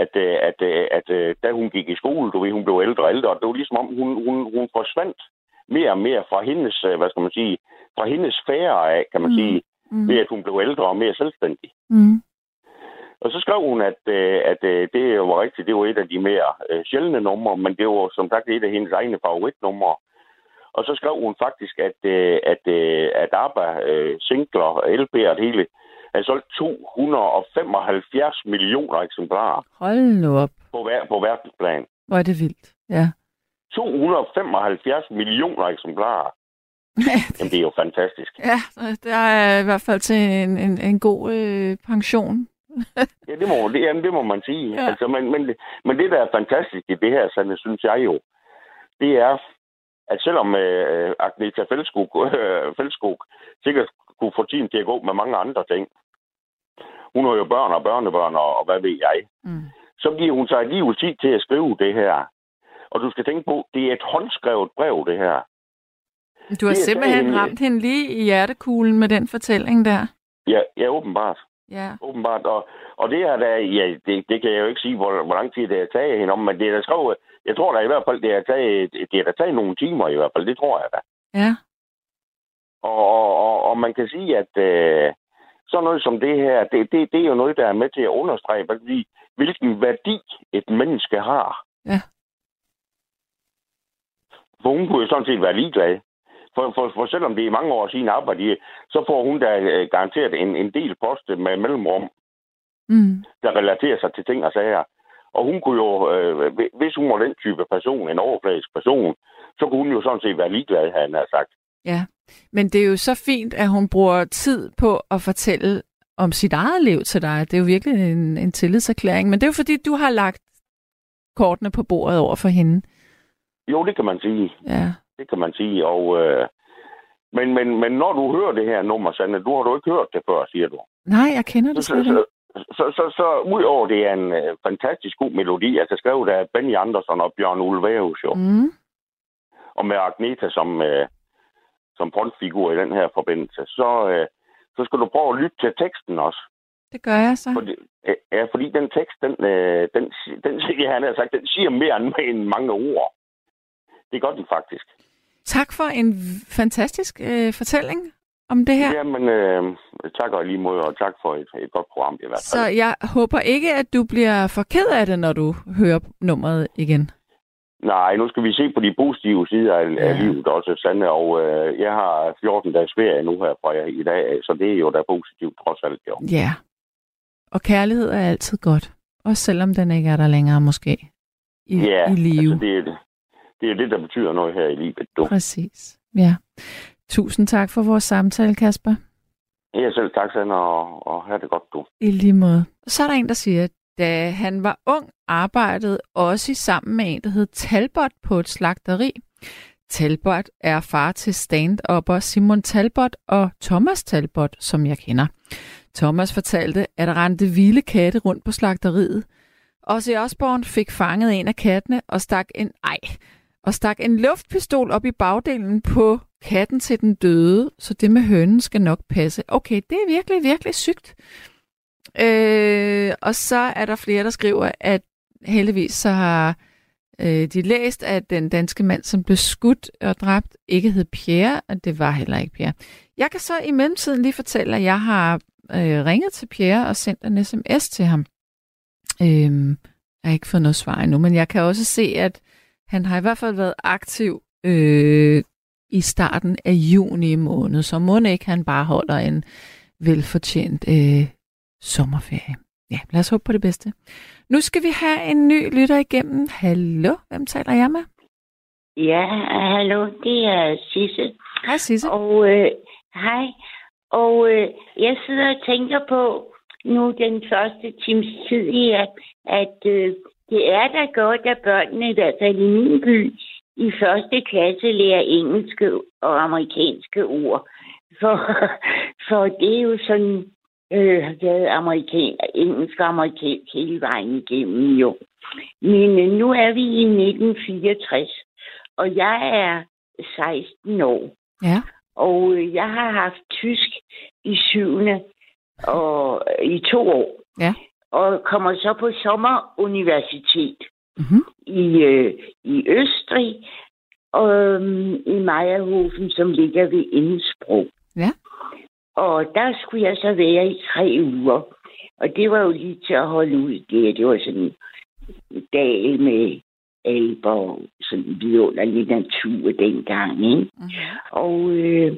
At, øh, at, øh, at, at da hun gik i skole, du ved, hun blev ældre og ældre, det var ligesom om, hun, hun, hun forsvandt mere og mere fra hendes, hvad skal man sige, fra hendes færre af, kan man mm. sige, mm. ved at hun blev ældre og mere selvstændig. Mm. Og så skrev hun, at, at det var rigtigt, det var et af de mere sjældne numre, men det var som sagt et af hendes egne favoritnumre. Og så skrev hun faktisk, at, øh, at, øh, at ABBA, øh, singler, LP og det hele, har solgt 275 millioner eksemplarer. Hold nu op. På, på verdensplan. Hvor er det vildt, ja. 275 millioner eksemplarer. Jamen, det er jo fantastisk. Ja, det er i hvert fald til en, en, en god øh, pension. Ja, det må, det, jamen, det må man sige. Ja. Altså, men, men, men det, der er fantastisk i det her, så synes jeg jo, det er, at selvom øh, Agneta Fældskog, øh, Fældskog sikkert kunne få tiden til at gå med mange andre ting, hun har jo børn og børnebørn, og, og hvad ved jeg, mm. så giver hun sig alligevel tid til at skrive det her. Og du skal tænke på, det er et håndskrevet brev, det her. Du har simpelthen en, ramt hende lige i hjertekuglen med den fortælling der. Ja, ja åbenbart. Ja. Åbenbart. Og, og det her, der, ja, det, det kan jeg jo ikke sige, hvor, hvor lang tid det har taget hende om, men det er der skrevet, jeg tror da i hvert fald, det har taget, det har taget nogle timer i hvert fald, det tror jeg da. Ja. Og, og, og, og man kan sige, at øh, sådan noget som det her, det, det, det er jo noget, der er med til at understrege, fordi, hvilken værdi et menneske har. Ja. For hun kunne jo sådan set være ligeglad. For, for, for selvom det er mange år siden arbejde, så får hun da øh, garanteret en, en del post med mellemrum, mm. der relaterer sig til ting og sager. Og hun kunne jo, øh, hvis hun var den type person, en overfladisk person, så kunne hun jo sådan set være ligeglad, han har sagt. Ja, men det er jo så fint, at hun bruger tid på at fortælle om sit eget liv til dig. Det er jo virkelig en, en tillidserklæring. Men det er jo fordi, du har lagt kortene på bordet over for hende. Jo, det kan man sige. Ja. Det kan man sige. Og, øh, men, men, men når du hører det her nummer, Sande, du har du ikke hørt det før, siger du. Nej, jeg kender det slet ikke så, så, så udover det er en øh, fantastisk god melodi, altså skrevet af Benny Andersson og Bjørn Ulvaeus jo. Mm. Og med Agneta som, øh, som frontfigur i den her forbindelse, så, øh, så skal du prøve at lytte til teksten også. Det gør jeg så. Fordi, øh, ja, fordi den tekst, den, øh, den, den, ja, han har sagt, den siger mere end mange ord. Det gør den faktisk. Tak for en fantastisk øh, fortælling om det her? Jamen, øh, tak og lige måde, og tak for et, et godt program i hvert fald. Så jeg håber ikke, at du bliver for ked af det, når du hører nummeret igen? Nej, nu skal vi se på de positive sider af, ja. af livet også, Sande, og øh, jeg har 14 dages ferie nu her fra i dag, så det er jo da positivt trods alt, jo. Ja, og kærlighed er altid godt, også selvom den ikke er der længere måske i, ja, i live. Altså det, det er det, der betyder noget her i livet. Du. Præcis, ja. Tusind tak for vores samtale, Kasper. Ja, selv tak, Sandra, og, og have det godt, du. I lige måde. Så er der en, der siger, at da han var ung, arbejdede også sammen med en, der hed Talbot på et slagteri. Talbot er far til stand-upper Simon Talbot og Thomas Talbot, som jeg kender. Thomas fortalte, at der rendte vilde katte rundt på slagteriet. Også Osborne fik fanget en af kattene og stak en ej, og stak en luftpistol op i bagdelen på katten til den døde, så det med hønen skal nok passe. Okay, det er virkelig, virkelig sygt. Øh, og så er der flere, der skriver, at heldigvis så har øh, de læst, at den danske mand, som blev skudt og dræbt, ikke hed Pierre, og det var heller ikke Pierre. Jeg kan så i mellemtiden lige fortælle, at jeg har øh, ringet til Pierre og sendt en sms til ham. Øh, jeg har ikke fået noget svar endnu, men jeg kan også se, at han har i hvert fald været aktiv øh, i starten af juni måned, så må ikke han bare holder en velfortjent øh, sommerferie. Ja, lad os håbe på det bedste. Nu skal vi have en ny lytter igennem. Hallo, hvem taler jeg med? Ja, hallo, det er Sisse. Hej Sisse. Og øh, hej. Og øh, jeg sidder og tænker på nu den første times tid i, at, at øh, det er da godt, at børnene, i hvert fald i min by, i første klasse lærer engelske og amerikanske ord. For, for det er jo sådan, øh, været amerikan, engelsk og amerikansk hele vejen igennem jo. Men øh, nu er vi i 1964, og jeg er 16 år. Ja. Og øh, jeg har haft tysk i syvende og i to år. Ja. Og kommer så på sommeruniversitet Mm-hmm. i, øh, i Østrig, og øhm, i Meierhofen, som ligger ved Innsbruck. Ja. Og der skulle jeg så være i tre uger. Og det var jo lige til at holde ud det. Det var sådan en dal med alber og sådan vidunderlig natur dengang. Ikke? Mm-hmm. Og øh,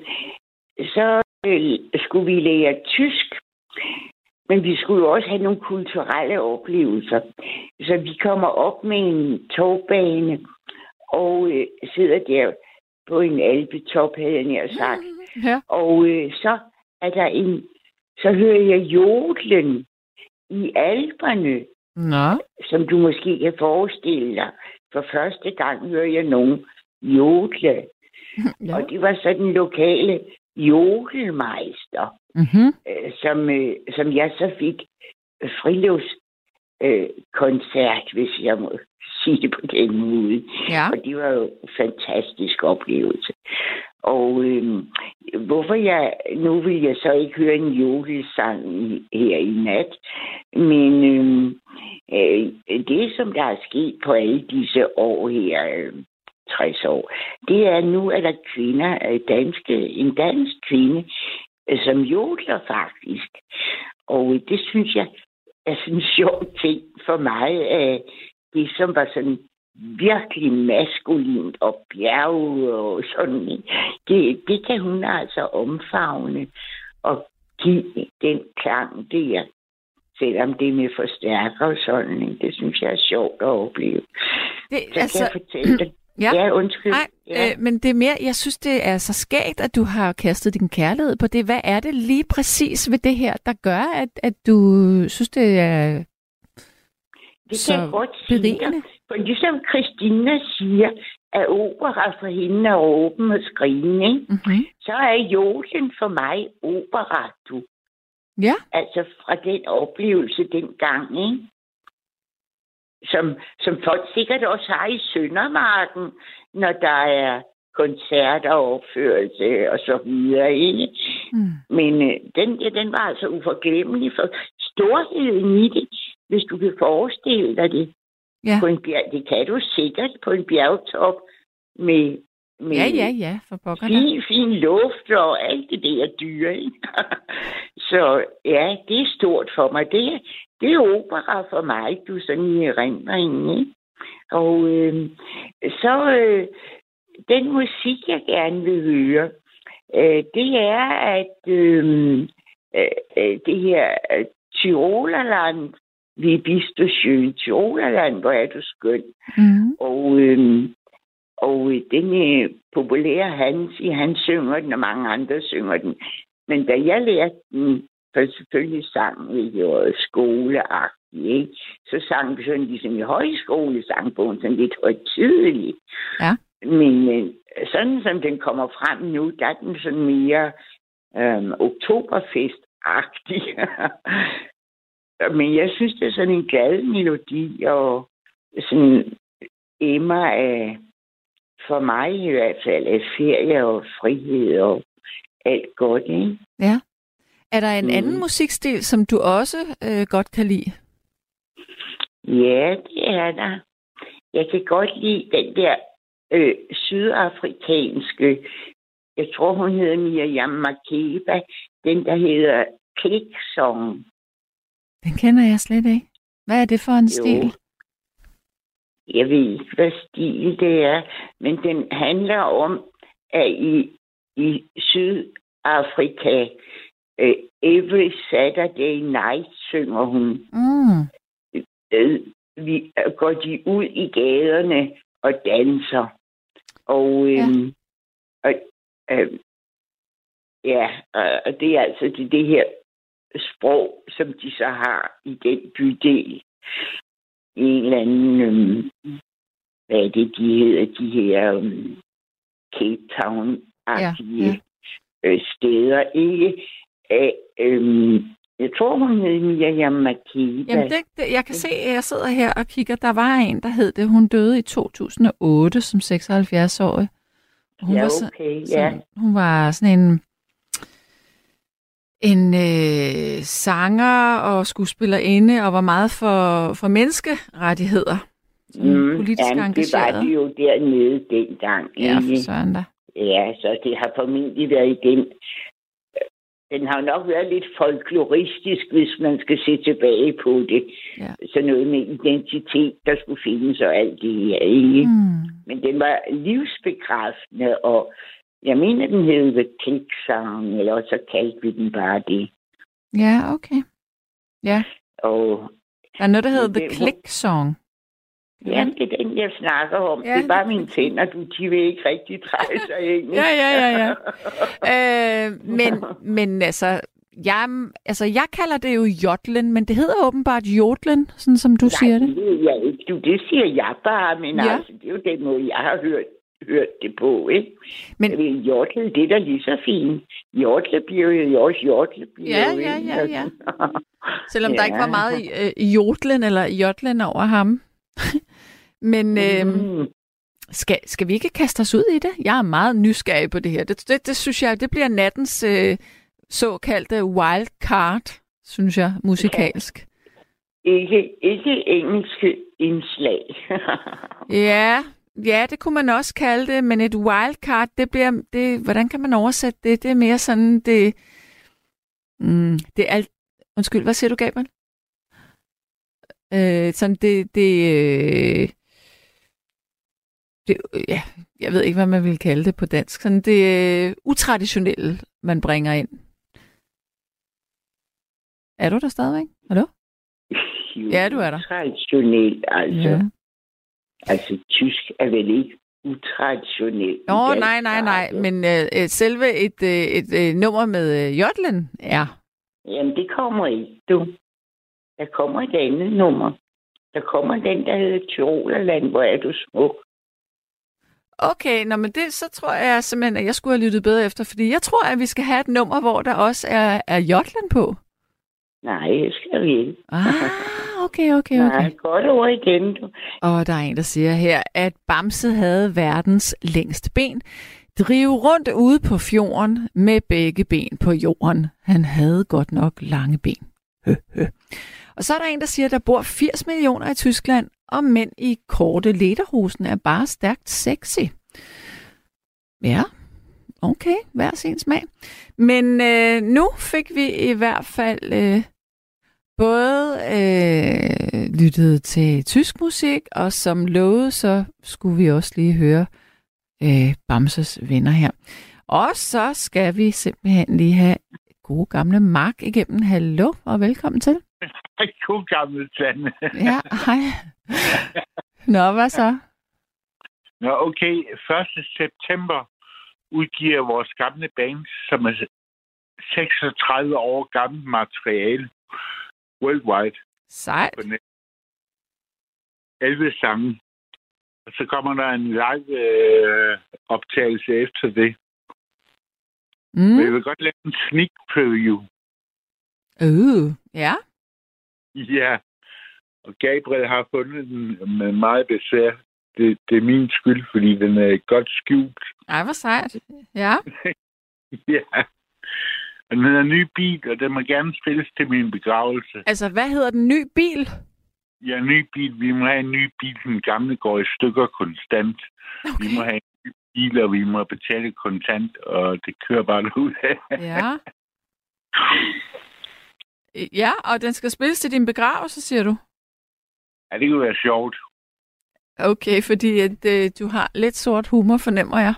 så øh, skulle vi lære tysk, men vi skulle jo også have nogle kulturelle oplevelser. Så vi kommer op med en togbane og øh, sidder der på en alpetop, havde jeg nær sagt. Ja. Og øh, så er der en, så hører jeg jodlen i alberne, Nå. som du måske kan forestille dig. For første gang hører jeg nogen jodle. Ja. Og det var så den lokale jodelmeister, Mm-hmm. øh, som, øh, som jeg så fik frilufts øh, koncert, hvis jeg må sige det på den måde. Ja. Og det var jo en fantastisk oplevelse. Og øh, hvorfor jeg, nu vil jeg så ikke høre en jodelsang i- her i nat, men øh, øh, det, som der er sket på alle disse år her, øh, 60 år, det er nu, at der kvinder, øh, danske, en dansk kvinde, øh, som jodler faktisk. Og det synes jeg er sådan en sjov ting for mig. Det, som var sådan virkelig maskulint og bjerg og sådan. Det, det kan hun altså omfavne og give den klang der. Selvom det er med forstærker og sådan. Det synes jeg er sjovt at opleve. Det, Så altså, kan altså, jeg fortælle dig. Ja. ja, undskyld. Nej, ja. øh, men det er mere, jeg synes, det er så skægt, at du har kastet din kærlighed på det. Hvad er det lige præcis ved det her, der gør, at, at du synes, det er det så kan jeg godt sige? For ligesom Christina siger, at opera for hende er åben og skrigende, ikke? Mm-hmm. så er jodlen for mig opera, du. Ja. Altså fra den oplevelse dengang, ikke? Som, som folk sikkert også har i Søndermarken, når der er koncerter og opførelse og så videre, ikke? Mm. Men øh, den, ja, den var altså uforglemmelig for storheden i det, hvis du kan forestille dig det. Ja. På en bjerg, det kan du sikkert på en bjergtop med, med Ja, ja, ja, for pokker fin, fin luft og alt det der dyre. Ikke? Så ja, det er stort for mig. Det, det er opera for mig, du sådan i erindringen. Ikke? Og øh, så øh, den musik, jeg gerne vil høre, øh, det er, at øh, øh, øh, det her øh, Tyrolerland, vi bist du schön. Tyrolerland, hvor er du skøn. Mm. Og, øh, og øh, den øh, populære Hansi, han synger den, og mange andre synger den. Men da jeg lærte den, for selvfølgelig sang vi jo skoleagtigt, ikke? så sang vi sådan ligesom i højskolesangbogen, sådan lidt højtidligt. Ja. Men øh, sådan som den kommer frem nu, der er den sådan mere øh, oktoberfest-agtig. Men jeg synes, det er sådan en glad melodi, og sådan emmer af, for mig i hvert fald, af ferie og frihed og alt godt, ikke? Ja. Er der en Mm. anden musikstil, som du også øh, godt kan lide? Ja, det er der. Jeg kan godt lide den der øh, sydafrikanske, jeg tror, hun hedder Miriam Makeba, den der hedder Click Song. Den kender jeg slet ikke. Hvad er det for en Jo. stil? Jeg ved ikke, hvad stil det er, men den handler om, at i, i Sydafrika, øh, every Saturday night, synger hun, Mm. øh, vi, øh, går de ud i gaderne og danser. Og, Ja. øhm, og øh, ja, og, det er altså det, det her sprog, som de så har i den bydel. I en eller anden, øhm, hvad er det, de hedder, de her øhm, Cape Town-agtige Ja, ja. øh, steder. Ikke? Æ, øhm, Jeg tror, hun hed Miriam Makeba. Jamen, det, det, jeg kan se, at jeg sidder her og kigger. Der var en, der hed det. Hun døde i 2008 som 76-årig. Hun ja, var okay, så, ja. Hun var sådan en en øh, sanger og skuespillerinde og var meget for, for menneskerettigheder. Mm, politisk jamen, det engageret. var de jo dernede dengang. Ja, for søren da. Ja, så det har formentlig været i den. Har nok været lidt folkloristisk, hvis man skal se tilbage på det. Ja. Så noget med identitet, der skulle findes og alt det her, ikke? Mm. Men den var livsbekræftende, og jeg mener, den hed The Click Song, eller så kaldte vi den bare det. Ja, okay. Ja, Og der er noget, der hedder The Click Song. Jamen, det er den, jeg snakker om. Ja. Ja. Det er bare mine tænder, du, de vil ikke rigtig dreje sig ind. Ja, ja, ja, ja. øh, men, men altså, jeg, altså, jeg kalder det jo jodlen, men det hedder åbenbart jodlen, sådan som du Nej, siger det. ved jeg ikke. Du, det siger jeg bare, men Ja. ja. altså, det er jo den måde, jeg har hørt, hørt det på, ikke? Men- ved, jortle, det er da lige så fint. Jortle bliver jo også. Bliver Ja, ja, ja, ja. Selvom ja. der Ja. ikke var meget øh, jodlen eller jodlen over ham. men øh, Mm. skal, skal vi ikke kaste os ud i det? Jeg er meget nysgerrig på det her. Det, det, det synes jeg, det bliver nattens øh, såkaldte wild card, synes jeg, musikalsk. Ikke, ikke engelske indslag. Ja, ja, det kunne man også kalde det, men et wildcard, det bliver, det, hvordan kan man oversætte det? Det er mere sådan, det, mm, det er alt, undskyld, hvad siger du, Gabriel? Øh, sådan det, det, øh, det, øh, ja, jeg ved ikke, hvad man vil kalde det på dansk. Sådan det øh, utraditionelle, man bringer ind. Er du der stadigvæk? Hallo? Ja, du er der. Traditionelt, altså. Ja. Altså, tysk er vel ikke utraditionelt. Nå, dansk nej, nej, nej, men øh, øh, selve et, øh, et øh, nummer med øh, jodlen er. Jamen, det kommer ikke, du. Der kommer et andet nummer. Der kommer den, der hedder Tyrolerland, hvor er du smuk. Okay, nå, men det, så tror jeg simpelthen, at jeg skulle have lyttet bedre efter, fordi jeg tror, at vi skal have et nummer, hvor der også er, er jodlen på. Nej, det skal vi ikke. Ah, okay, okay, Nej, okay. godt ord igen, du. Og der er en, der siger her, at Bamse havde verdens længste ben. Drive rundt ude på fjorden med begge ben på jorden. Han havde godt nok lange ben. Hø, hø. Og så er der en, der siger, at der bor 80 millioner i Tyskland, og mænd i korte lederhosen er bare stærkt sexy. Ja, okay, hver sin smag. Men øh, nu fik vi i hvert fald øh, både øh, lyttet til tysk musik, og som lovet, så skulle vi også lige høre øh, Bamses venner her. Og så skal vi simpelthen lige have gode gamle Mark igennem. Hallo og velkommen til. God gammel Sande. Ja, hej. Nå, hvad så? Nå, okay. 1. september udgiver vores gamle band, som er 36 år gammelt materiale, worldwide, Sejt. på net. 11 sange. Og så kommer der en live øh, optagelse efter det. Mm. Men jeg vil godt lave en sneak preview. Uh, ja. Ja. Og Gabriel har fundet den med meget besvær. Det, det er min skyld, fordi den er godt skjult. Ej, hvor sejt. Ja. Ja. Og den hedder Ny Bil, og den må gerne spilles til min begravelse. Altså, hvad hedder den ny bil? Ja, ny bil. Vi må have en ny bil. Den gamle går i stykker konstant. Okay. Vi må have en ny bil, og vi må betale kontant, og det kører bare ud af. Ja. Ja, og den skal spilles til din begravelse, siger du? ja, det kunne være sjovt. Okay, fordi at, øh, du har lidt sort humor, fornemmer jeg.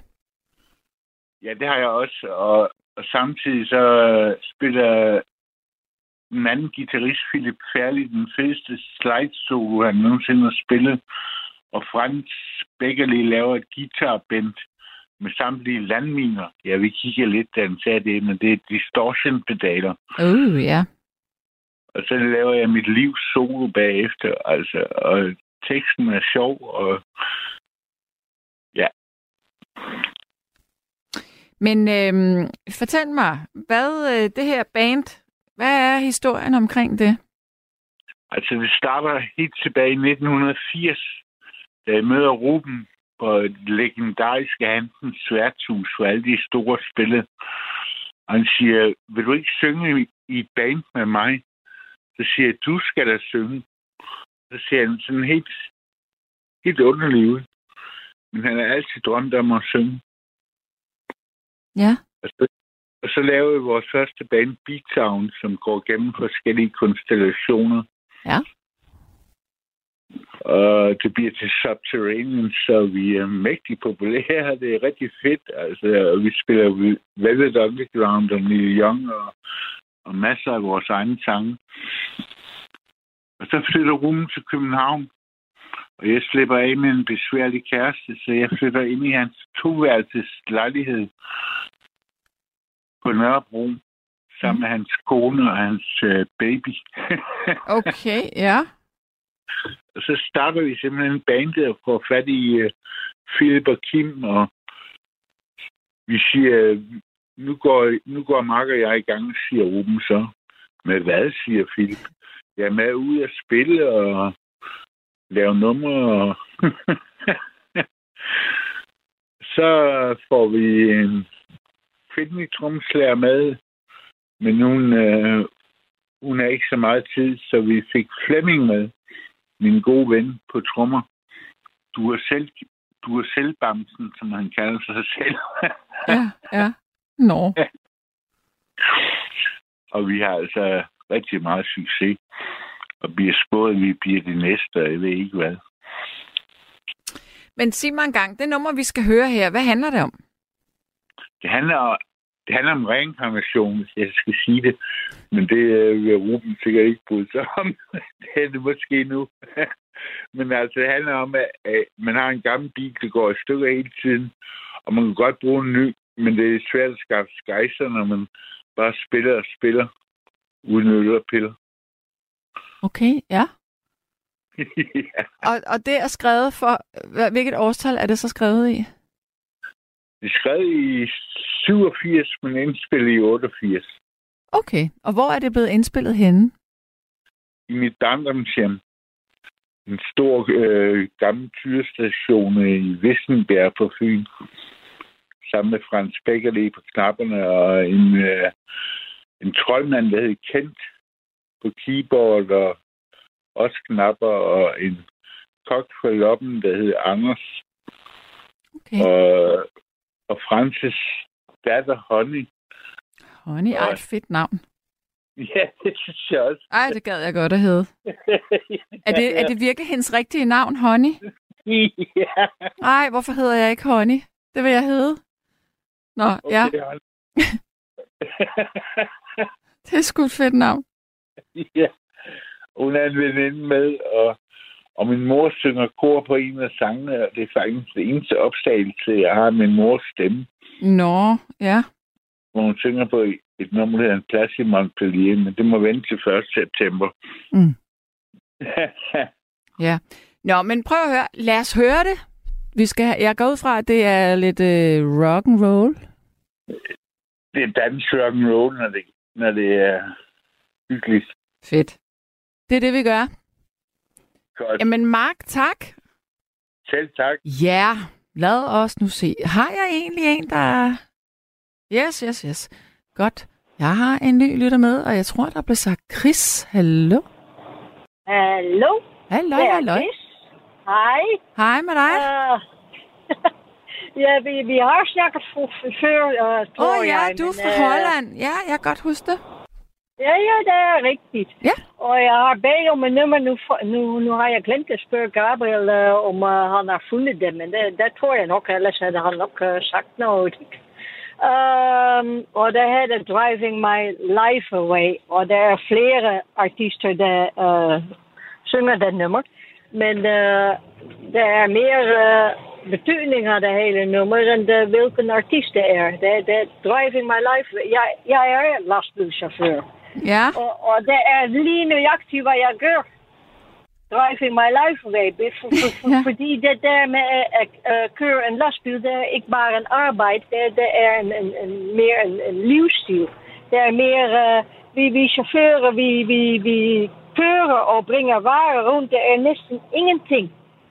Ja, det har jeg også. Og, og samtidig så øh, spiller en anden guitarist, Philip Færlig, den fedeste slide solo, han nogensinde har spillet. Og Frans Beckerli laver et guitarband med samtlige landminer. Ja, vi kigger lidt, da han sagde det, men det er distortion-pedaler. Uh, ja. Og så laver jeg mit liv solo bagefter, altså. Og teksten er sjov, og Men øhm, fortæl mig, hvad øh, det her band, Hvad er historien omkring det? Altså, det starter helt tilbage i 1980, da jeg møder Ruben på et legendariske Hansens Sværtshus, hvor alle de store spillede. Og han siger, vil du ikke synge i- i et band med mig? Så siger jeg, du skal da synge. Så siger han sådan helt, helt underlig ud. Men han har altid drømt om at synge. Ja. Og så, og så lavede vi vores første band, Beat Sound, som går gennem forskellige konstellationer. Ja. Og det bliver til Subterranean, så vi er mægtig populære. Det er rigtig fedt. Altså, vi spiller Velvet Underground og Neil Young og, og masser af vores egne sange. Og så flytter Ruben til København. Og jeg slipper af med en besværlig kæreste, så jeg flytter ind i hans toværelses lejlighed på Nørrebro sammen med hans kone og hans øh, baby. Okay, ja. og så starter vi simpelthen bandet og får fat i øh, Philip og Kim, og vi siger, øh, nu går, nu går Mark og jeg i gang, siger Ruben så. Med hvad, siger Philip? Jeg med ud at spille og lave numre. Og så får vi en kvindelig tromslærer med, men hun, øh, hun har ikke så meget tid, så vi fik Flemming med, min gode ven på trommer. Du er selv, du er selvbamsen, som han kalder sig selv. Ja, ja. Nå. og vi har altså rigtig meget succes. Og bliver spået, at vi bliver de næste, jeg ved ikke hvad. Men sig mig engang, det nummer, vi skal høre her, hvad handler det om? Det handler, det handler om reinkarnation, hvis jeg skal sige det. Men det øh, vil Ruben sikkert ikke bryde sig om. det er det måske nu. Men altså, det handler om, at at man har en gammel bil, der går i stykker hele tiden. Og man kan godt bruge en ny, men det er svært at skaffe skejser, når man bare spiller og spiller uden øl og piller. Okay, ja. ja. Og, og det er skrevet for, hvilket årstal er det så skrevet i? Det er skrevet i 87, men indspillet i 88. Okay, og hvor er det blevet indspillet henne? I mit barndomshjem. En stor øh, gammel tyrestation i Vissenbjerg på Fyn. Sammen med Frans Beckerle på knapperne og en, øh, en troldmand, der hed Kent på keyboard og også knapper og en kok fra loppen, der hed Anders. Okay. Og, og Frances datter Honey. Honey, ej, et fedt navn. Ja, det synes jeg også. Ej, det gad jeg godt at hedde. Er det, er det virkelig hendes rigtige navn, Honey? ja. Ej, hvorfor hedder jeg ikke Honey? Det vil jeg hedde. Nå, okay, ja, Okay, hold. det er sgu et fedt navn. ja. Hun er en veninde med, og, og min mor synger kor på en af sangene, og det er faktisk det eneste opstagelse, jeg har af min mors stemme, Nå, ja. hvor hun synger på et nummer, der hedder En plads i Montpellier, men det må vente til 1. september. Mm. Ja. Nå, men prøv at høre. Lad os høre det. Vi skal, jeg går ud fra, at det er lidt øh, rock and roll. Det er dansk rock and roll, når det, når det er hyggeligt. Fedt. Det er det, vi gør. Godt. Jamen, Mark, tak. Selv tak. Ja, lad os nu se. Har jeg egentlig en, der... Yes, yes, yes. Godt. Jeg har en ny lytter med, og jeg tror, der blev sagt Chris. Hallo? Hallo, Hallo, hallo. Chris. Hej. Hej med dig. Uh, ja, vi, vi har snakket før, uh, Åh tror oh, ja, jeg. du er fra øh, Holland. Ja, jeg kan godt huske det. Ja, ja, det er rigtigt. Ja. Og jeg har bedt om et nummer nu. Nu, nu har jeg glemt at spørge Gabriel, uh, om uh, han har fundet det, men det, det tror jeg nok, ellers havde han nok uh, sagt noget. Um, og der hedder Driving My Life Away, og der er flere artister, der uh, synger det nummer. Men uh, er mere uh, betydning af det hele nummer, end uh, hvilken artiest det er. Det, det er Driving My Life Away. Jeg, jeg er lastbilchauffør. Ja, Og, og det er lige nøjagtigt, hvad jeg gør. Driving my life away. For, for, for, Ja. Fordi det der med at uh, køre en lastbil, det er ikke bare en arbejde. Det, det er en, en, en, mere en, en livsstil. Det er mere uh, vi, vi chauffører, vi, vi, vi kører og bringer varer rundt. Der er næsten ingenting,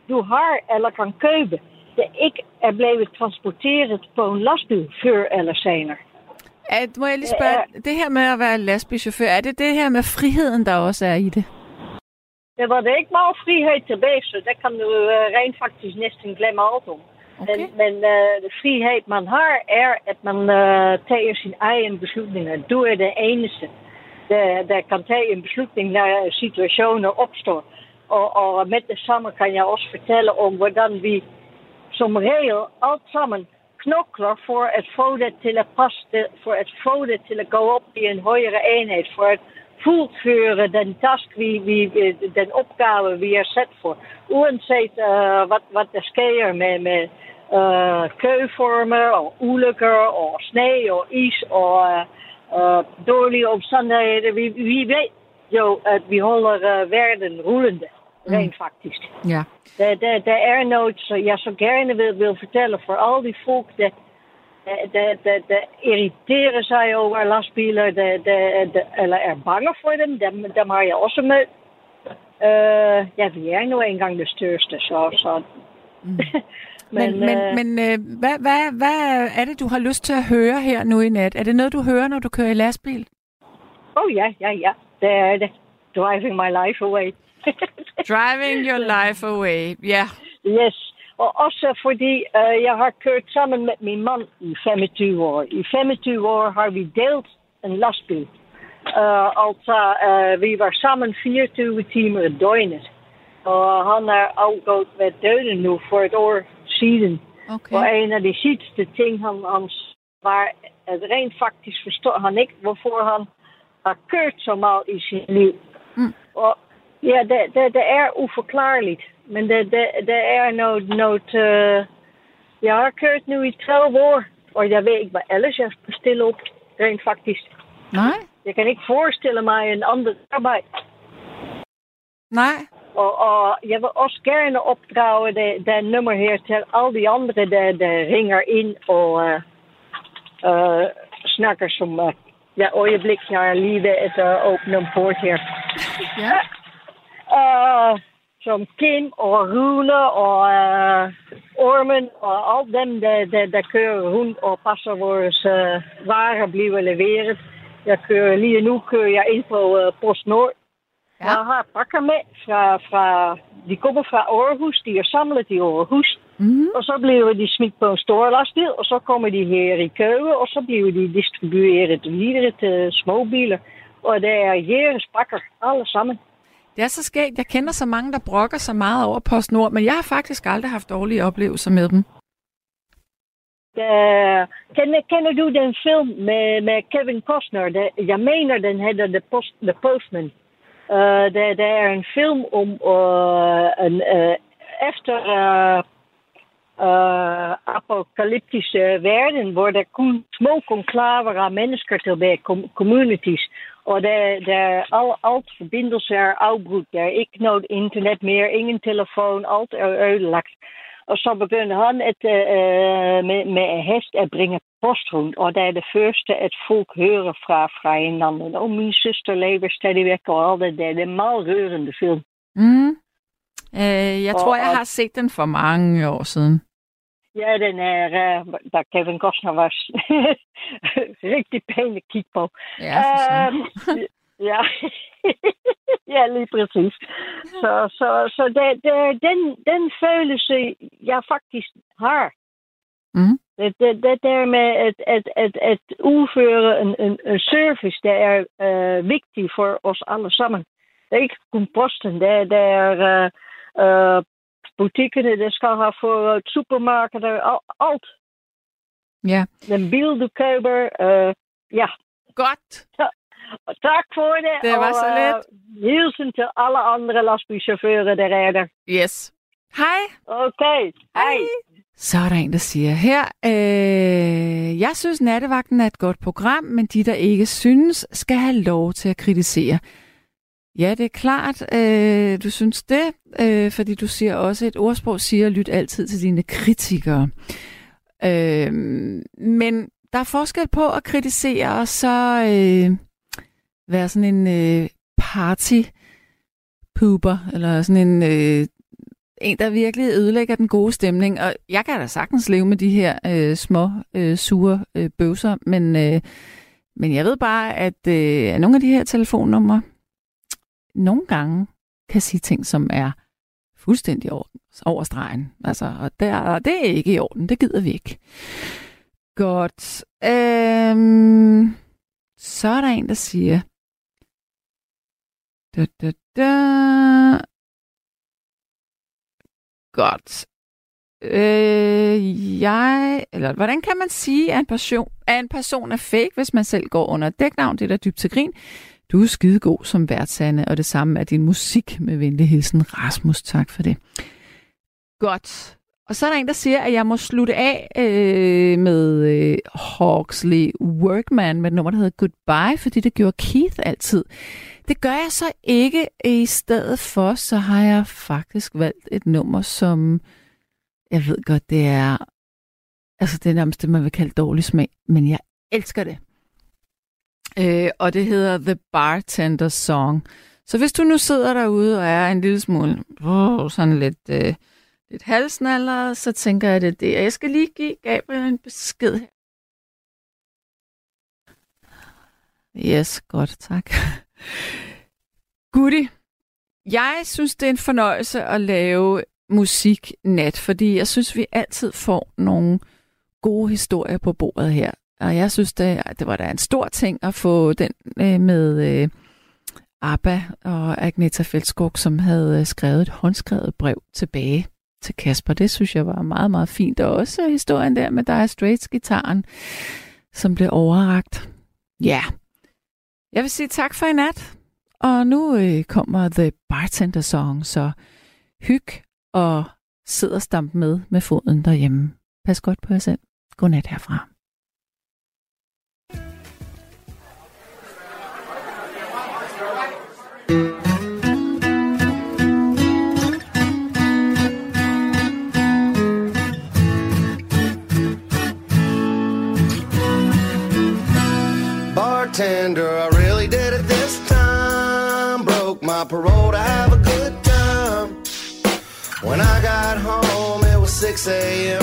du har eller kan købe, der ikke er blevet transporteret på en lastbil før eller senere. At, må jeg lige spørge, det her med at være lastbilchauffør, er det det her med friheden, der også er i det? Der var der ikke meget frihed tilbage, så der kan du uh, rent faktisk næsten glemme alt om. Okay. Men, men uh, de frihed, man har, er, at man uh, tager sin egen beslutninger. Du er det eneste, der, der kan tage en beslutning, når situationer opstår. Og, og med det samme kan jeg også fortælle om, hvordan vi som regel alt sammen knokler for at få det til at passe, for at få det til at gå op i en højere enhed, for at fuldføre den task, vi, vi, den opgave, vi er sat for. Uanset uh, hvad, hvad der sker med, med uh, køformer og ulykker og sne og is og uh, uh, dårlige omstandigheder. Vi, vi ved jo, at vi holder uh, rullende, rent faktisk. Ja. Der, der, der er noget, så jeg så gerne vil, vil fortælle for alle die folk, der, der, der, der irriteren sig over lastbiler, der, der, der, eller er bange for dem, dem, dem har jeg også mødt. Uh, ja, vi er nu engang det største, så... så. Mm. Men, men, øh, men øh, hvad, hvad, hvad er det, du har lyst til at høre her nu i nat? Er det noget, du hører, når du kører i lastbil? Oh ja, ja, ja. Det er det. Driving my life away. Driving your life away, ja. Yes. Og også fordi uh, jeg har kørt sammen med min mand i 25 år. I 25 år har vi delt en lastbil. Uh, altså, uh, vi var sammen 24 timer i døgnet. Og han er afgået med døden nu for et år siden. Okay. Og en af de sidste ting, han, han var, at rent faktisk forstår han ikke, hvorfor han har kørt så meget i sit liv. Mm. Og ja, det, det, det er uforklarligt. Men det, det, det er noget... noget uh, jeg har kørt nu i 12 år, og jeg ved ikke, hvad ellers jeg skal stille op, rent faktisk. Nej, Jeg kan ikke forestille mig en anden arbejde. nej. Og, og jeg vil også gerne opdrage det, det nummer her til alle de andre, der, der ringer ind og uh, uh, snakker som... Uh, ja, øjeblik, jeg er lige ved at uh, åbne en poort her. Ja. Uh, som Kim og Rune og uh, Ormen og al dem, der, der, der kører rundt og passer vores uh, varer bliver leveret. Jeg kører lige nu kører jeg ind på uh, PostNord. Ja. Jeg har pakker med fra, fra, de kommer fra Aarhus, de er samlet i Aarhus. Mm. Og så bliver de smidt på en stor lastbil, og så kommer de her i Køge, og så bliver de distribueret videre til småbiler. Og det er jeres pakker, alle sammen. Det er så skægt. Jeg kender så mange, der brokker så meget over PostNord, men jeg har faktisk aldrig haft dårlige oplevelser med dem. Uh, kender, kender du den film med, med Kevin Costner? Der, jeg mener, den hedder The, Post, The Postman. Uh, der, der er en film om uh, en uh, efter uh, uh, apocalyptische verden, hvor der kun små konklaver af mennesker tilbage, com- communities. Og der, der al, alt forbindelser er afbrudt. Der er ikke noget internet meer, ingen telefoon, alt er ødelagt. Og så begynder han het, uh, med, med een hest at brengen post rond. Og dat is de første het volk horen fra, fra hinanden. Oh, mijn zuster lever stadig weg og al dat. Det er en mal rørende film. Mm. Øh, jeg Og- tror, jeg og- har set den for mange år siden. Ja, den er, uh, der Kevin Costner was pæn at kigge på. Ja. Ehm, ja. ja, lige præcis. Så, så, så det, det, den, den følelse, jeg faktisk har, Mm. det, det, det der med at, at, at, at udføre en, en, en service, der er uh, vigtig for os alle sammen. Det er ikke kun posten, det, det er uh, uh, butikkerne, der skal have for uh, supermarkeder, al, alt. Ja. Den bil, du køber, uh, ja, Godt. og tak for det. Det var og, så øh, hilsen til alle andre lastbilchauffører, der er der. Yes. Hej. Okay, hej. Så er der en, der siger her, øh, jeg synes, Nattevagten er et godt program, men de, der ikke synes, skal have lov til at kritisere. Ja, det er klart, øh, du synes det, øh, fordi du siger også, et ordsprog siger, lyt altid til dine kritikere. Øh, men der er forskel på at kritisere, og så, øh, være sådan en øh, party pooper, eller sådan en, øh, en, der virkelig ødelægger den gode stemning. Og jeg kan da sagtens leve med de her øh, små, øh, sure øh, bøvser, men, øh, men jeg ved bare, at øh, nogle af de her telefonnumre nogle gange kan sige ting, som er fuldstændig over, over stregen. Altså, og, der, det er ikke i orden. Det gider vi ikke. Godt. Øhm, så er der en, der siger... Da, da, da. Godt. Øh, jeg, eller hvordan kan man sige, at en, person, at en person er fake, hvis man selv går under dæknavn? Det er da dybt til grin. Du er skidegod som værtsande, og det samme er din musik med venlig hilsen. Rasmus, tak for det. Godt. Og så er der en, der siger, at jeg må slutte af øh, med øh, Hawksley Workman med et nummer, der hedder Goodbye, fordi det gjorde Keith altid. Det gør jeg så ikke. I stedet for, så har jeg faktisk valgt et nummer, som jeg ved godt, det er altså det er nærmest det, man vil kalde dårlig smag, men jeg elsker det. Øh, og det hedder The Bartender Song. Så hvis du nu sidder derude og er en lille smule oh, sådan lidt, øh, lidt halsnaller, så tænker jeg, at det er det. Jeg skal lige give Gabriel en besked her. Yes, godt, tak. Gudi, jeg synes, det er en fornøjelse at lave musik nat, fordi jeg synes, vi altid får nogle gode historier på bordet her. Og jeg synes, det, det var da en stor ting at få den øh, med øh, ABBA og Agneta Feldskog, som havde øh, skrevet et håndskrevet brev tilbage til Kasper. Det synes jeg var meget, meget fint. Og også historien der med Dire Straits-gitaren, som blev overragt. Ja, jeg vil sige tak for i nat. Og nu øh, kommer The Bartender Song, så hyg og sid og stamp med med foden derhjemme. Pas godt på jer selv. Godnat herfra. Bartender, I really did it this time. Broke my parole to have a good time. When I got home, it was 6 a.m.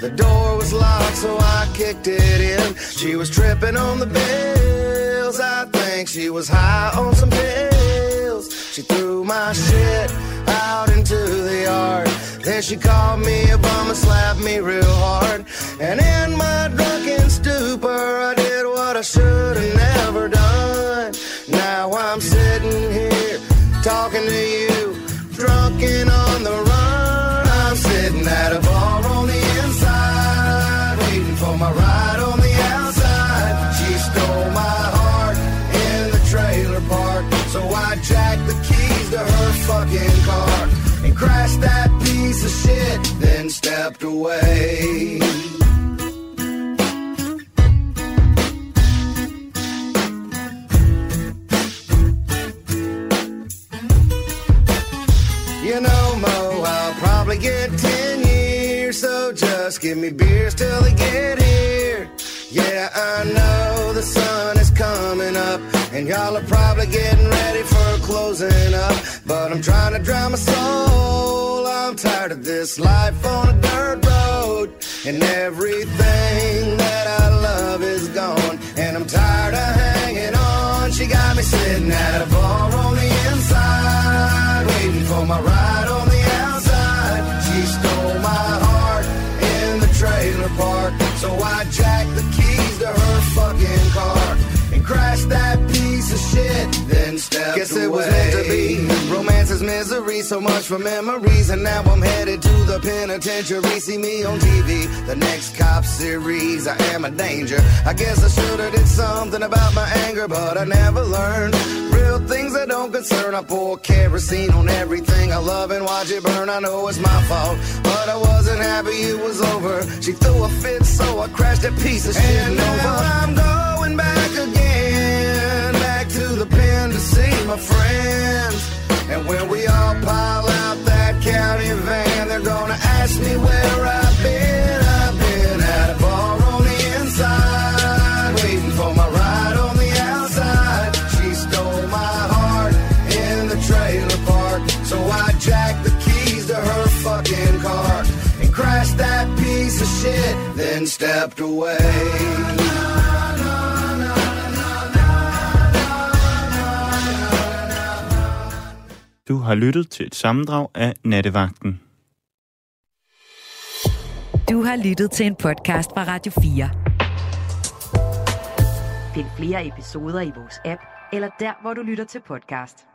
The door was locked, so I kicked it in. She was tripping on the bills. I think she was high on some pills. She threw my shit out into the yard. Then she called me a bum and slapped me real hard. And in my drunken stupor, I did what I should have never done. Now I'm sitting here talking to you, drunk and on the fucking car and crashed that piece of shit, then stepped away. You know, Mo, I'll probably get 10 years, so just give me beers till they get here. Yeah, I know the sun is coming up, and y'all are probably getting ready for closing up. But I'm trying to drown my soul. I'm tired of this life on a dirt road, and everything that I love is gone. And I'm tired of hanging on. She got me sitting at a bar on the inside, waiting for my ride on the outside. She stole my heart in the trailer park, so I jacked the keys to her fucking car and crashed that piece of shit. Then stepped Guess it was meant to be. Romance is misery, so much for memories, and now I'm headed to the penitentiary. See me on TV, the next cop series. I am a danger. I guess I should've did something about my anger, but I never learned. Real things that don't concern. I pour kerosene on everything I love and watch it burn. I know it's my fault, but I wasn't happy it was over. She threw a fit, so I crashed that piece of shit. And now I'm going back again, my friends. And when we all pile out that county van, they're gonna ask me where I've been. I've been at a bar on the inside, waiting for my ride on the outside. She stole my heart in the trailer park, so I jacked the keys to her fucking car and crashed that piece of shit, then stepped away. Du har lyttet til et sammendrag af Nattevagten. Du har lyttet til en podcast fra Radio 4. Find flere episoder i vores app, eller der, hvor du lytter til podcast.